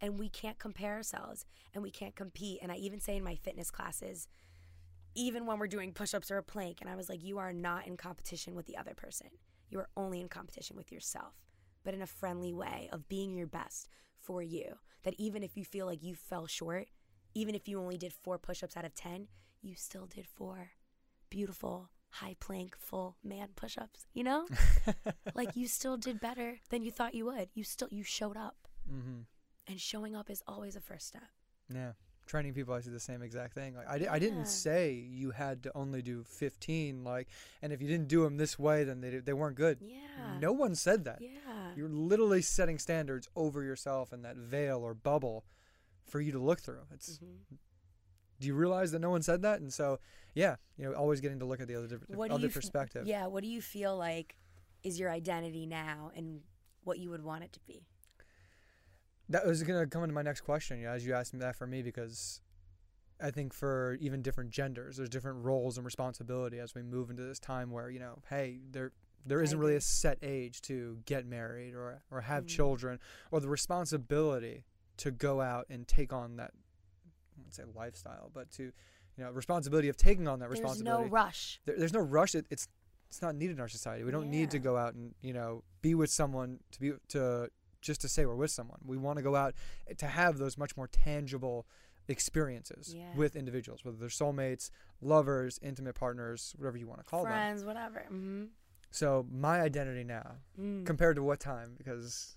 And we can't compare ourselves and we can't compete. And I even say in my fitness classes, even when we're doing push ups or a plank, and I was like, you are not in competition with the other person. You are only in competition with yourself, but in a friendly way of being your best for you. That even if you feel like you fell short, even if you only did four push ups out of 10, you still did four beautiful, high plank, full man push ups, you know? like you still did better than you thought you would. You still, you showed up. Mm-hmm. And showing up is always a first step. Yeah. Training people, I do the same exact thing. Like I, di- I didn't say you had to only do 15. Like, and if you didn't do them this way, then they they weren't good. Yeah. No one said that. Yeah. You're literally setting standards over yourself and that veil or bubble for you to look through. It's Mhm. Do you realize that no one said that? And so, yeah, you know, always getting to look at the other different What other f- perspective. Yeah. What do you feel like is your identity now and what you would want it to be? That was gonna come into my next question, you know, as you asked me that for me because I think for even different genders, there's different roles and responsibility as we move into this time where you know, hey, there there isn't really a set age to get married or or have Mm. children or the responsibility to go out and take on that. Wouldn't say lifestyle, but to you know, responsibility of taking on that There's responsibility. There's no rush. there, there's no rush. It, it's it's not needed in our society. We don't need to go out and you know be with someone to be to just to say we're with someone. We want to go out to have those much more tangible experiences Yeah. with individuals, whether they're soulmates, lovers, intimate partners, whatever you want to call them. Friends, whatever. Mm-hmm. So my identity now, Mm. compared to what time? Because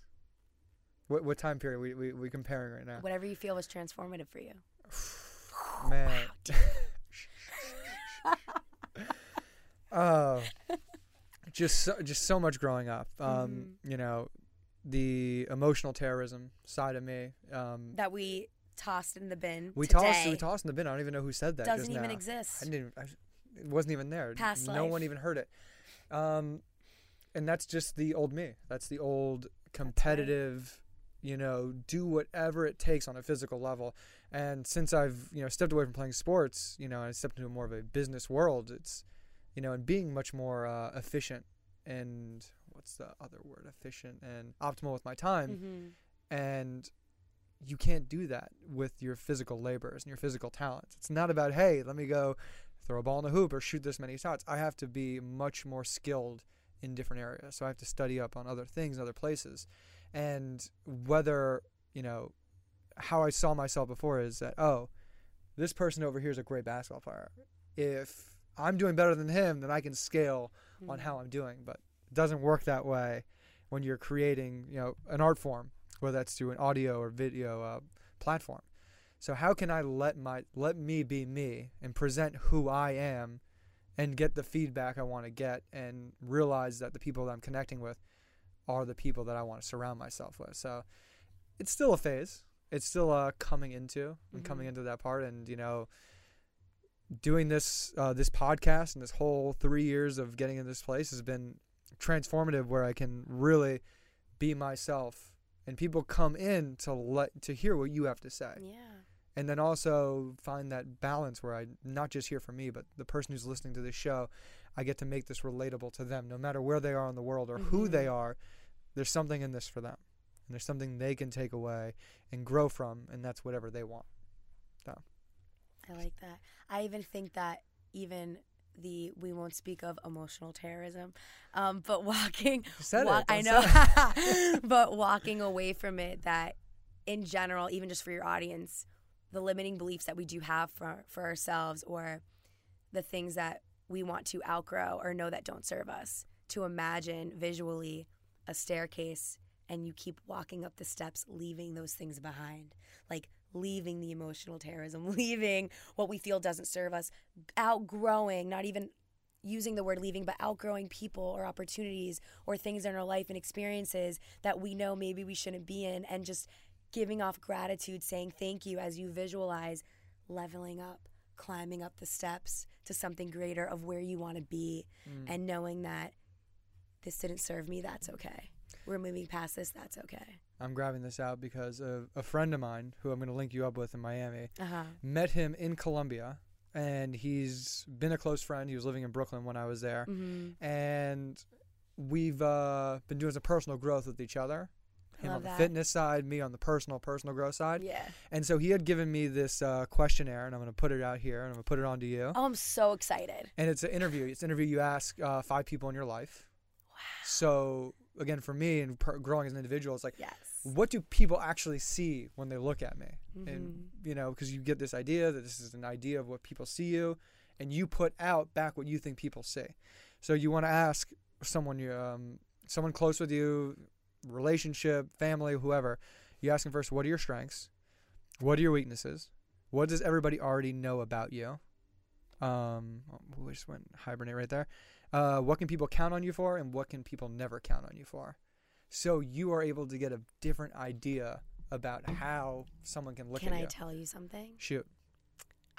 what what time period we we we comparing right now? Whatever you feel was transformative for you. Man. oh, just so, just so much growing up. Um, You know, the emotional terrorism side of me. Um, That we tossed in the bin. we today tossed we tossed in the bin. I don't even know who said that. Doesn't even now. exist. I didn't. I, it wasn't even there. Past no one even heard it. Um, and that's just the old me. That's the old competitive. You know, do whatever it takes on a physical level. And since I've you know stepped away from playing sports, you know, I stepped into more of a business world. It's you know, and being much more uh, efficient and what's the other word? Efficient and optimal with my time Mm-hmm. and you can't do that with your physical labors and your physical talents. It's not about hey, let me go throw a ball in the hoop or shoot this many shots. I have to be much more skilled in different areas. So I have to study up on other things, other places, and whether you know how I saw myself before is that oh, this person over here is a great basketball player. If I'm doing better than him, then I can scale on Mm-hmm. how I'm doing, but it doesn't work that way when you're creating, you know, an art form, whether that's through an audio or video uh, platform. So how can I let my let me be me and present who I am and get the feedback I want to get and realize that the people that I'm connecting with are the people that I want to surround myself with. So it's still a phase. It's still uh, coming into and coming Mhm. into that part and you know doing this uh, this podcast and this whole three years of getting in this place has been transformative where I can really be myself and people come in to let to hear what you have to say Yeah. and then also find that balance where I not just hear from me but the person who's listening to this show I get to make this relatable to them no matter where they are in the world or who they Mhm. are there's something in this for them and there's something they can take away and grow from and that's whatever they want I like that. I even think that even the we won't speak of emotional terrorism, um, but walking. You said wa- it. I know, but walking away from it. That in general, even just for your audience, the limiting beliefs that we do have for for ourselves, or the things that we want to outgrow or know that don't serve us. To imagine visually a staircase and you keep walking up the steps, leaving those things behind. Like leaving the emotional terrorism, leaving what we feel doesn't serve us, outgrowing, not even using the word leaving, but outgrowing people or opportunities or things in our life and experiences that we know maybe we shouldn't be in, and just giving off gratitude, saying thank you as you visualize leveling up, climbing up the steps to something greater of where you want to be, mm. and knowing that this didn't serve me, that's okay. We're moving past this, that's okay. I'm grabbing this out because a, a friend of mine who I'm going to link you up with in Miami Uh huh. met him in Colombia, and he's been a close friend. He was living in Brooklyn when I was there, Mm-hmm. and we've uh, been doing some personal growth with each other. Him Love on the that. fitness side, me on the personal personal growth side. Yeah. And so he had given me this uh, questionnaire, and I'm going to put it out here, and I'm going to put it on to you. Oh, I'm so excited. And it's an interview. It's an interview you ask uh, five people in your life. Wow. So again, for me and per- growing as an individual, it's like, Yes. what do people actually see when they look at me? Mm-hmm. And you know, because you get this idea that this is an idea of what people see you, and you put out back what you think people see. So you want to ask someone you, um, someone close with you, relationship, family, whoever. You ask them first, what are your strengths? What are your weaknesses? What does everybody already know about you? Um, oh, we just went hibernate right there. Uh, what can people count on you for, and what can people never count on you for? So you are able to get a different idea about how someone can look Can at I you. Can I tell you something? Shoot.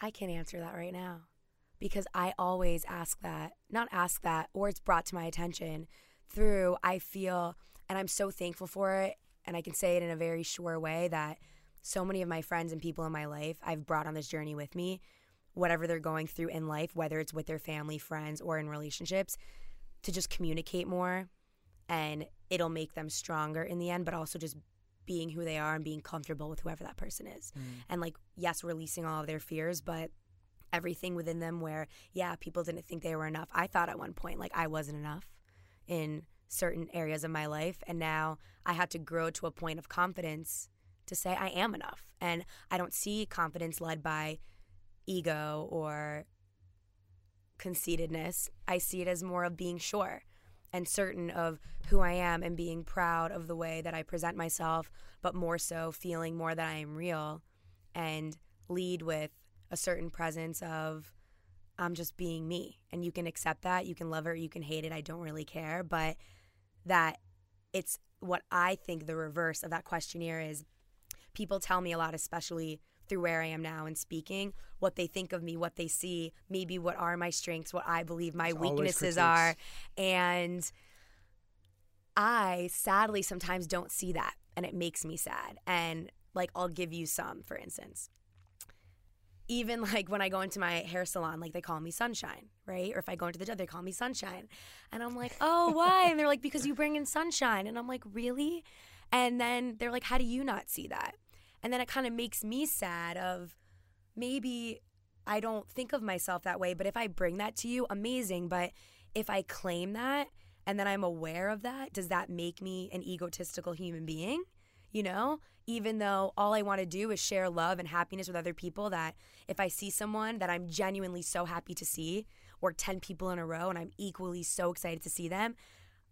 I can answer that right now because I always ask that, not ask that, or it's brought to my attention through I feel, and I'm so thankful for it. And I can say it in a very sure way that so many of my friends and people in my life I've brought on this journey with me, whatever they're going through in life, whether it's with their family, friends, or in relationships, to just communicate more and it'll make them stronger in the end, but also just being who they are and being comfortable with whoever that person is. Mm. And like, yes, releasing all of their fears, but everything within them where, yeah, people didn't think they were enough. I thought at one point, like, I wasn't enough in certain areas of my life. And now I had to grow to a point of confidence to say I am enough. And I don't see confidence led by ego or conceitedness. I see it as more of being sure and certain of who I am and being proud of the way that I present myself, but more so feeling more that I am real and lead with a certain presence of I'm just being me. And you can accept that, you can love it, you can hate it, I don't really care, but that it's what I think the reverse of that questionnaire is people tell me a lot, especially through where I am now and speaking, what they think of me, what they see, maybe what are my strengths, what I believe my always weaknesses are. And I sadly sometimes don't see that and it makes me sad. And like, I'll give you some, for instance. Even like when I go into my hair salon, like they call me Sunshine, right? Or if I go into the job, they call me Sunshine. And I'm like, oh, why? And they're like, because you bring in sunshine. And I'm like, really? And then they're like, how do you not see that? And then it kind of makes me sad of maybe I don't think of myself that way, but if I bring that to you, amazing. But if I claim that and then I'm aware of that, does that make me an egotistical human being? You know, even though all I want to do is share love and happiness with other people, that if I see someone that I'm genuinely so happy to see, or 10 people in a row and I'm equally so excited to see them,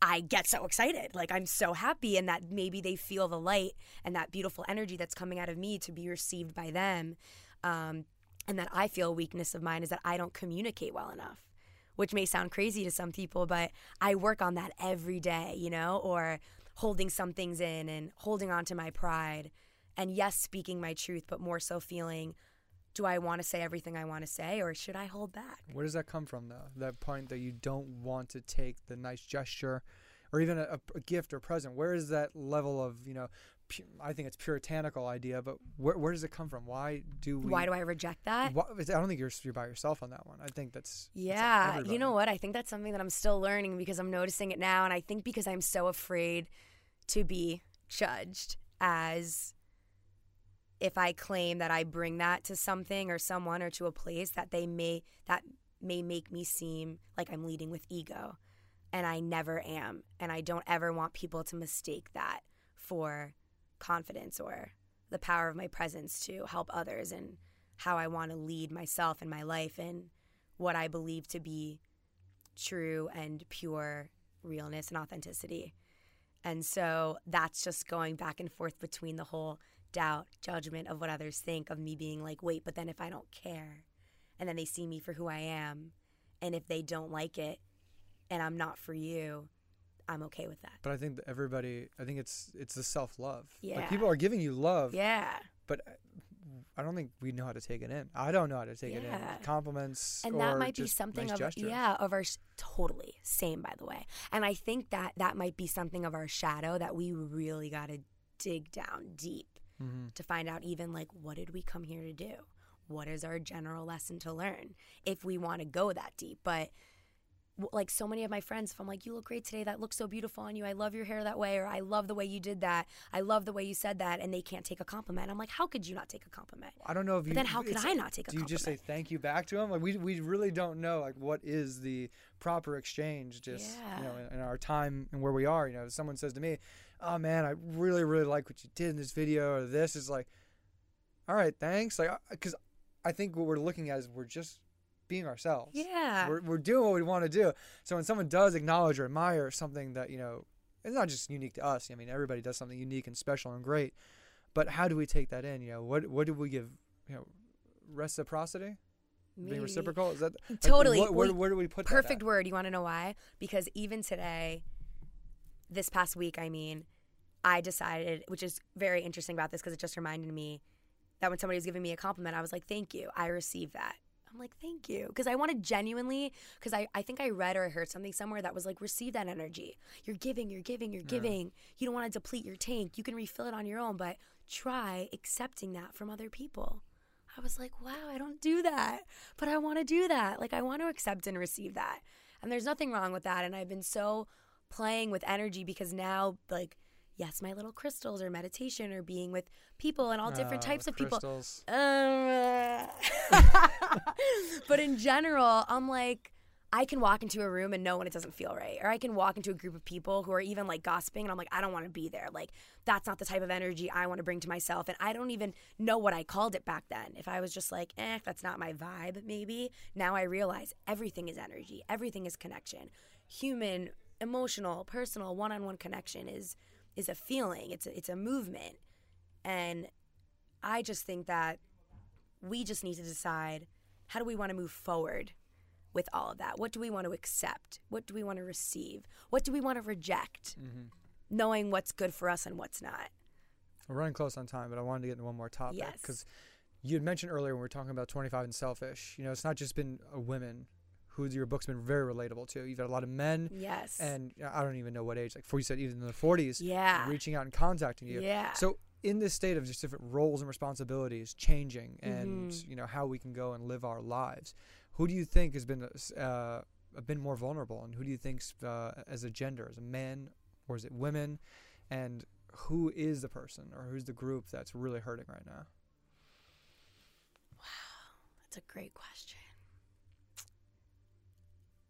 I get so excited. Like I'm so happy, and that maybe they feel the light and that beautiful energy that's coming out of me to be received by them. Um, and that I feel weakness of mine is that I don't communicate well enough, which may sound crazy to some people, but I work on that every day, you know, or holding some things in and holding on to my pride. And yes, speaking my truth, but more so feeling do I want to say everything I want to say or should I hold back? Where does that come from, though? That point that you don't want to take the nice gesture, or even a, a gift or present. Where is that level of you know? pu- I think it's puritanical idea, but where, where does it come from? Why do we? Why do I reject that? why- I don't think you're you're by yourself on that one. I think that's that's Yeah, you know what? I think that's something that I'm still learning because I'm noticing it now. And I think because I'm so afraid to be judged as if I claim that I bring that to something or someone or to a place that they may, that may make me seem like I'm leading with ego. And I never am. And I don't ever want people to mistake that for confidence or the power of my presence to help others and how I want to lead myself and my life and what I believe to be true and pure realness and authenticity. And so that's just going back and forth between the whole doubt, judgment of what others think of me being like, wait, but then if I don't care and then they see me for who I am, and if they don't like it and I'm not for you, I'm okay with that. But I think that everybody, I think it's it's the self love. Yeah. Like people are giving you love, Yeah. but uh, I don't think we know how to take it in. I don't know how to take it in. Compliments and that might be something nice of gestures. yeah of our totally same by the way and i think that that might be something of our shadow that we really got to dig down deep Mm-hmm. to find out even like what did we come here to do what is our general lesson to learn if we want to go that deep but like so many of my friends if i'm like you look great today that looks so beautiful on you i love your hair that way or i love the way you did that i love the way you said that and they can't take a compliment i'm like how could you not take a compliment I don't know if you. Then how could I not take a compliment? Do you just say thank you back to them? Like we we really don't know like what is the proper exchange. Just you know in, in our time and where we are. You know, if someone says to me, "Oh man, I really really like what you did in this video," or this is like, all right, thanks. Like because I think what we're looking at is we're just being ourselves. yeah We're we're doing what we want to do. So when someone does acknowledge or admire something that you know, it's not just unique to us. I mean, everybody does something unique and special and great. But how do we take that in? You know, what what do we give? You know, reciprocity, being reciprocal. Is that like, Totally. what- where, where do we put perfect word. You want to know why? Because even today, this past week, I mean, I decided, which is very interesting about this because it just reminded me that when somebody was giving me a compliment, I was like, thank you. I received that. I'm like, thank you. Because I wanted genuinely, because I, I think I read or I heard something somewhere that was like, receive that energy. You're giving, you're giving, you're giving. You don't want to deplete your tank. You can refill it on your own, but try accepting that from other people. I was like, wow, I don't do that, but I want to do that. Like, I want to accept and receive that. And there's nothing wrong with that. And I've been so playing with energy because now, like, yes, my little crystals or meditation or being with people and all different Ah, types of people. Um, but in general, I'm like, I can walk into a room and know when it doesn't feel right. Or I can walk into a group of people who are even like gossiping and I'm like, I don't want to be there. Like, that's not the type of energy I want to bring to myself. And I don't even know what I called it back then. If I was just like, eh, that's not my vibe, maybe. Now I realize everything is energy, everything is connection. Human, emotional, personal, one on one connection is is a feeling, it's a, it's a movement. And I just think that we just need to decide how do we want to move forward with all of that? What do we want to accept? What do we want to receive? What do we want to reject? Knowing what's good for us and what's not. We're running close on time, but I wanted to get into one more topic Yes. because you had mentioned earlier when we were talking about 25 and selfish. You know, it's not just been uh, women who your book's been very relatable to. You've had a lot of men, Yes. and I don't even know what age. Like, for you said, even in the 40s, Yeah. reaching out and contacting you. Yeah. So in this state of just different roles and responsibilities changing, and Mhm. you know how we can go and live our lives, who do you think has been uh, been more vulnerable, and who do you think uh, as a gender, as a man, or is it women, and who is the person or who's the group that's really hurting right now? Wow. That's a great question.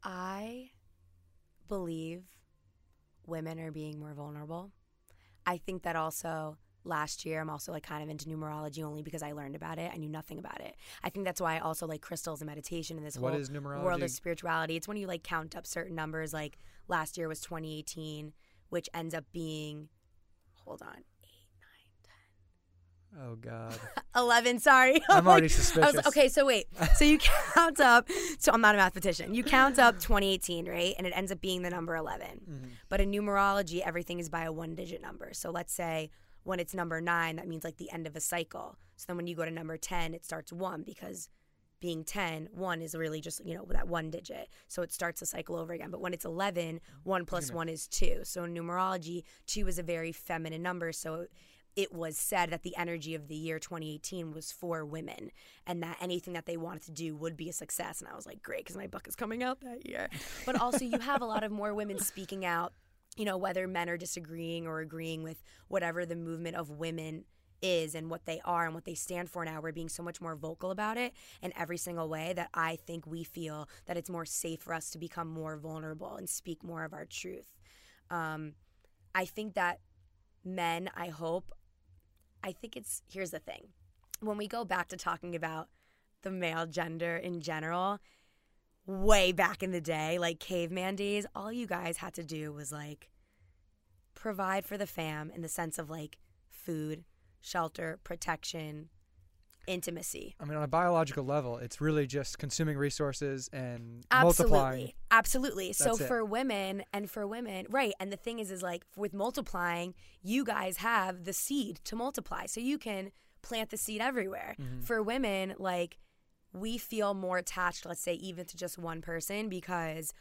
I believe women are being more vulnerable. I think that also last year I'm also like kind of into numerology only because I learned about it. I knew nothing about it. I think that's why I also like crystals and meditation and this What whole world of spirituality. It's when you like count up certain numbers. Like last year was 2018, which ends up being hold on. Oh God, 11 sorry. I'm already was- suspicious. okay so wait. So you count up so i'm not a mathematician. You count up 2018 right? And it ends up being the number 11 Mm-hmm. but in numerology everything is by a one digit number. So let's say when it's number nine that means like the end of a cycle. So then when you go to number 10 it starts one because being 10 one is really just you know that one digit. So it starts the cycle over again. But when it's 11 one plus one is two. So in numerology two is a very feminine number. So it was said that the energy of the year 2018 was for women and that anything that they wanted to do would be a success. And I was like, great, because my book is coming out that year. But also, you have a lot of more women speaking out, you know, whether men are disagreeing or agreeing with whatever the movement of women is and what they are and what they stand for now. We're being so much more vocal about it in every single way that I think we feel that it's more safe for us to become more vulnerable and speak more of our truth. Um, I think that men, I hope, I think it's here's the thing. When we go back to talking about the male gender in general, way back in the day, like caveman days, all you guys had to do was like provide for the fam in the sense of like food, shelter, protection, intimacy. I mean, on a biological level, it's really just consuming resources and Absolutely. multiplying. Absolutely. So That's it. for women and for women, right. And the thing is, is like with multiplying, you guys have the seed to multiply. So you can plant the seed everywhere. Mm-hmm. For women, like we feel more attached, let's say, even to just one person because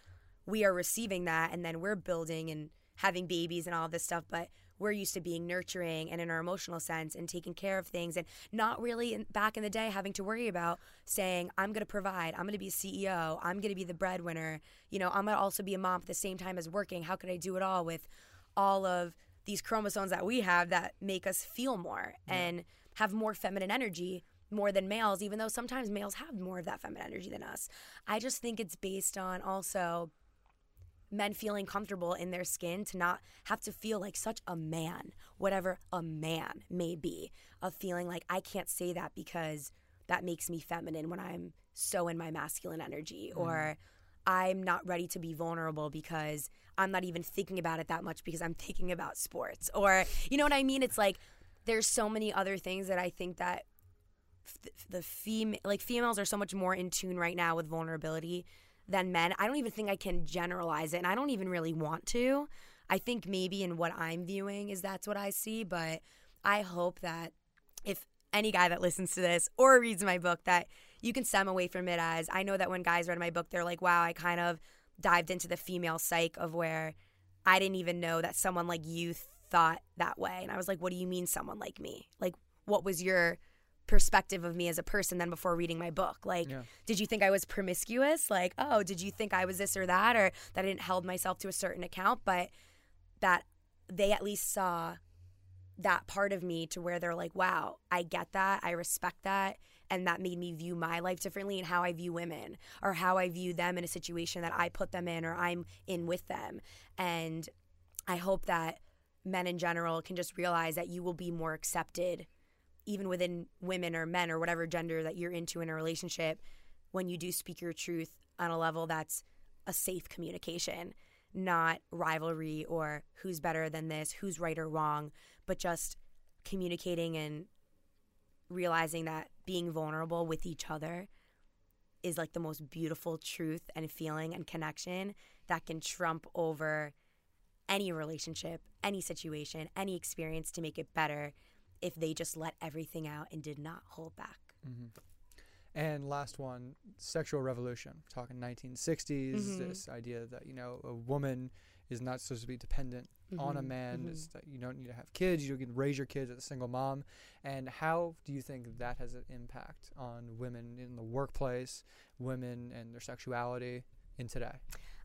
we are receiving that and then we're building and having babies and all this stuff. But we're used to being nurturing and in our emotional sense and taking care of things and not really in, back in the day having to worry about saying i'm going to provide. I'm going to be a ceo i'm going to be the breadwinner. You know i'm going to also be a mom at the same time as working. How could i do it all with all of these chromosomes that we have that make us feel more and have more feminine energy more than males even though sometimes males have more of that feminine energy than us. I just think it's based on also men feeling comfortable in their skin to not have to feel like such a man, whatever a man may be, of feeling like I can't say that because that makes me feminine when I'm so in my masculine energy, mm. or I'm not ready to be vulnerable because I'm not even thinking about it that much because I'm thinking about sports, or you know what I mean? It's like there's so many other things that I think that f- the fem like females are so much more in tune right now with vulnerability than men. I don't even think I can generalize it, and I don't even really want to. I think maybe in what I'm viewing is that's what I see, but I hope that if any guy that listens to this or reads my book that you can stem away from it as I know that when guys read my book they're like, "Wow, I kind of dived into the female psyche of where I didn't even know that someone like you thought that way." And I was like, "What do you mean someone like me? Like what was your perspective of me as a person than before reading my book. Like, Yeah. did you think I was promiscuous? Like, oh, did you think I was this or that, or that I didn't hold myself to a certain account? But that they at least saw that part of me to where they're like, wow, I get that, I respect that. And that made me view my life differently and how I view women or how I view them in a situation that I put them in or I'm in with them. And I hope that men in general can just realize that you will be more accepted even within women or men or whatever gender that you're into in a relationship when you do speak your truth on a level that's a safe communication not rivalry or who's better than this who's right or wrong but just communicating and realizing that being vulnerable with each other is like the most beautiful truth and feeling and connection that can trump over any relationship, any situation, any experience to make it better if they just let everything out and did not hold back. And last one, sexual revolution. Talking 1960s, Mhm. this idea that you know a woman is not supposed to be dependent on a man. mhm. Is that you don't need to have kids. You can raise your kids as a single mom. And how do you think that has an impact on women in the workplace, women and their sexuality in today?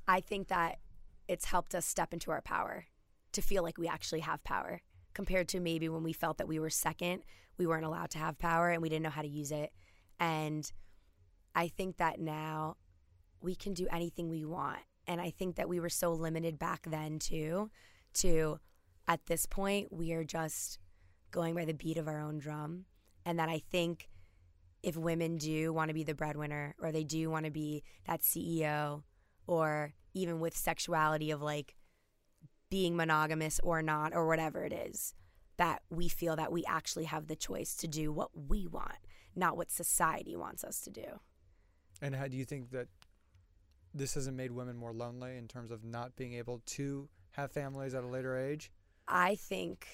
I think that it's helped us step into our power to feel like we actually have power compared to maybe when we felt that we were second, we weren't allowed to have power and we didn't know how to use it. And I think that now we can do anything we want. And I think that we were so limited back then too to at this point we are just going by the beat of our own drum and that I think if women do want to be the breadwinner or they do want to be that CEO or even with sexuality of like being monogamous or not or whatever it is that we feel that we actually have the choice to do what we want not what society wants us to do. And how do you think that this hasn't made women more lonely in terms of not being able to have families at a later age? i think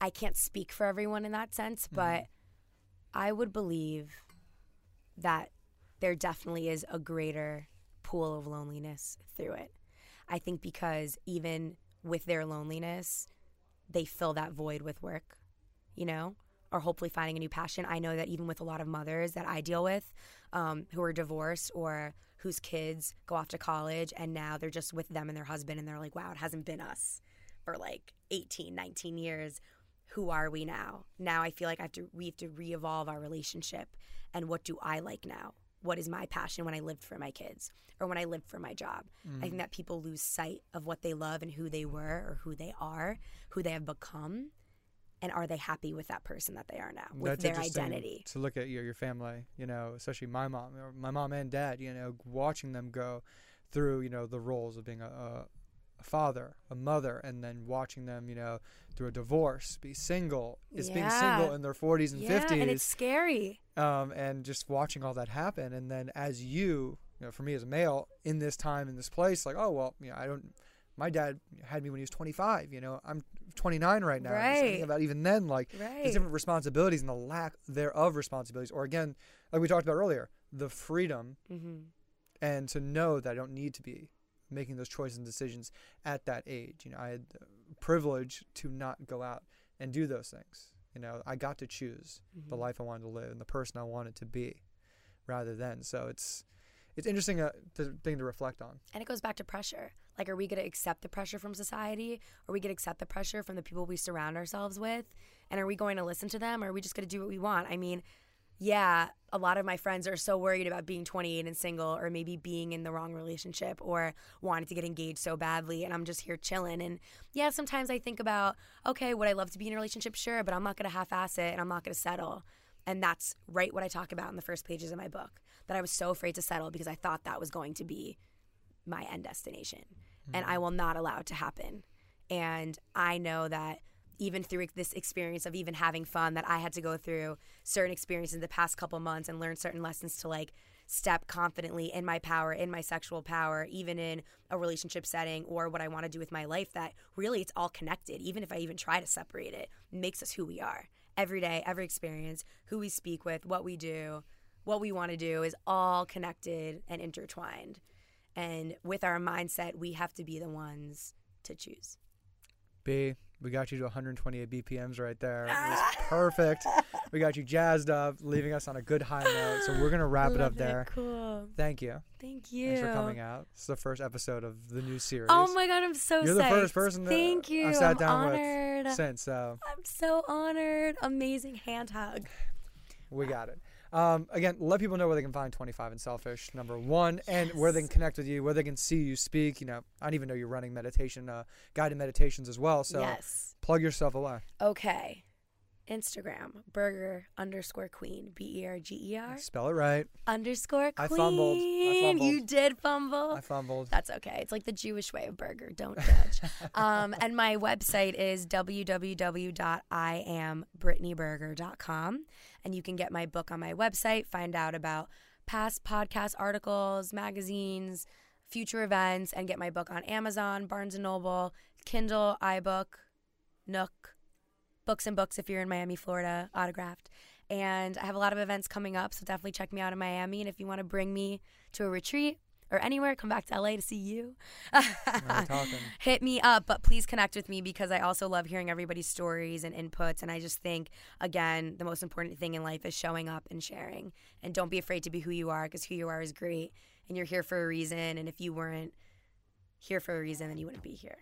i can't speak for everyone in that sense mm-hmm. but i would believe that there definitely is a greater pool of loneliness through it i think because even with their loneliness they fill that void with work you know or hopefully finding a new passion i know that even with a lot of mothers that i deal with um, who are divorced or whose kids go off to college and now they're just with them and their husband and they're like wow it hasn't been us for like 18 19 years who are we now? Now I feel like I have to we have to re-evolve our relationship and what do I like now? What is my passion when I lived for my kids or when I lived for my job? I think mm. that people lose sight of what they love and who they were or who they are, who they have become, and are they happy with that person that they are now with That's their identity? To look at your your family, you know, especially my mom, or my mom and dad, you know, watching them go through, you know, the roles of being a, a, father, a mother, and then watching them, you know, through a divorce, be single, is being single in their 40s and yeah, 50s, and it's scary. um, and just watching all that happen, and then as you, you know, for me as a male in this time in this place, like, oh well, you know, I don't. My dad had me when he was 25. You know, I'm 29 right now. Right. about even then, like Right. the different responsibilities and the lack thereof responsibilities, or again, like we talked about earlier, the freedom hmm and to know that I don't need to be making those choices and decisions at that age. You know, I had the privilege to not go out and do those things. You know, I got to choose the Mhm. life I wanted to live and the person I wanted to be, rather than. So it's it's interesting uh, to, thing to reflect on. And it goes back to pressure. Like, are we going to accept the pressure from society? Or are we going to accept the pressure from the people we surround ourselves with? And are we going to listen to them? Or are we just going to do what we want? I mean, yeah, a lot of my friends are so worried about being 28 and single, or maybe being in the wrong relationship, or wanting to get engaged so badly. And I'm just here chilling. And yeah, sometimes I think about, okay, would I love to be in a relationship? Sure, but I'm not going to half ass it and I'm not going to settle. And that's right what I talk about in the first pages of my book that I was so afraid to settle because I thought that was going to be my end destination. And I mm-hmm. will not allow it to happen. And I know that even through this experience of even having fun, that I had to go through certain experiences in the past couple months and learn certain lessons to like step confidently in my power, in my sexual power, even in a relationship setting or what I want to do with my life. That really it's all connected. Even if I even try to separate it, makes us who we are. Every day, every experience, who we speak with, what we do, what we want to do is all connected and intertwined. And with our mindset, we have to be the ones to choose. B, we got you to 128 BPMs right there. It was ah. perfect. We got you jazzed up, leaving us on a good high note. So we're gonna wrap it up Love there. Cool. Thank you. Thank you. Thanks for coming out. It's the first episode of the new series. Oh my god, I'm so You're the first person Thank you. I've sat I'm down honored. with since. So I'm so honored. Amazing hand hug. we got it. Um, again, let people know where they can find 25 and Selfish, number one, and where they can connect with you, where they can see you speak. You know, I don't even know you're running meditation, uh, guided meditations as well. So yes. plug yourself away. Okay. Instagram, Berger underscore queen, B E R G E R Spell it right. underscore I queen. fumbled. I fumbled. You did fumble. I fumbled. That's okay. It's like the Jewish way of burger. Don't judge. um, and my website is www.iambrittanyberger.com. And you can get my book on my website, find out about past podcast articles, magazines, future events, and get my book on Amazon, Barnes & Noble, Kindle, iBook, Nook, Books and Books if you're in Miami, Florida, autographed. And I have a lot of events coming up, so definitely check me out in Miami. And if you want to bring me to a retreat or anywhere, come back to LA to see you. Hit me up, but please connect with me because I also love hearing everybody's stories and inputs. And I just think, again, the most important thing in life is showing up and sharing. And don't be afraid to be who you are because who you are is great. And you're here for a reason. And if you weren't here for a reason, then you wouldn't be here.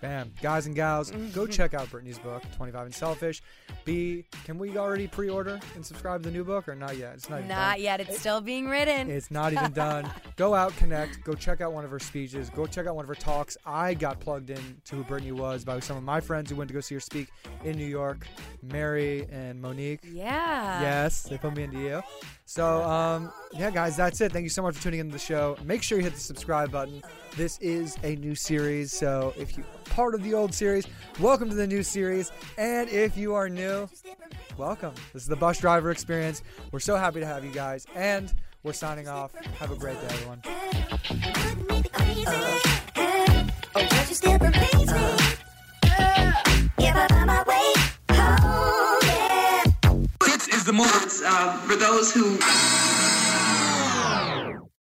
Bam. Guys and gals, go check out Brittany's book, 25 and Selfish. B, can we already pre order and subscribe to the new book or not yet? It's not, Not yet. It's still being written. It's not even done. Go out, connect. Go check out one of her speeches. Go check out one of her talks. I got plugged in to who Brittany was by some of my friends who went to go see her speak in New York, Mary and Monique. yeah. Yes, they put me into you. So, um, yeah, guys, that's it. Thank you so much for tuning into the show. Make sure you hit the subscribe button. This is a new series, so if you are part of the old series, welcome to the new series. And if you are new, welcome. This is the bus driver experience. We're so happy to have you guys, and we're signing off. Have a great day, everyone. Crazy? Oh, is the move uh, for those who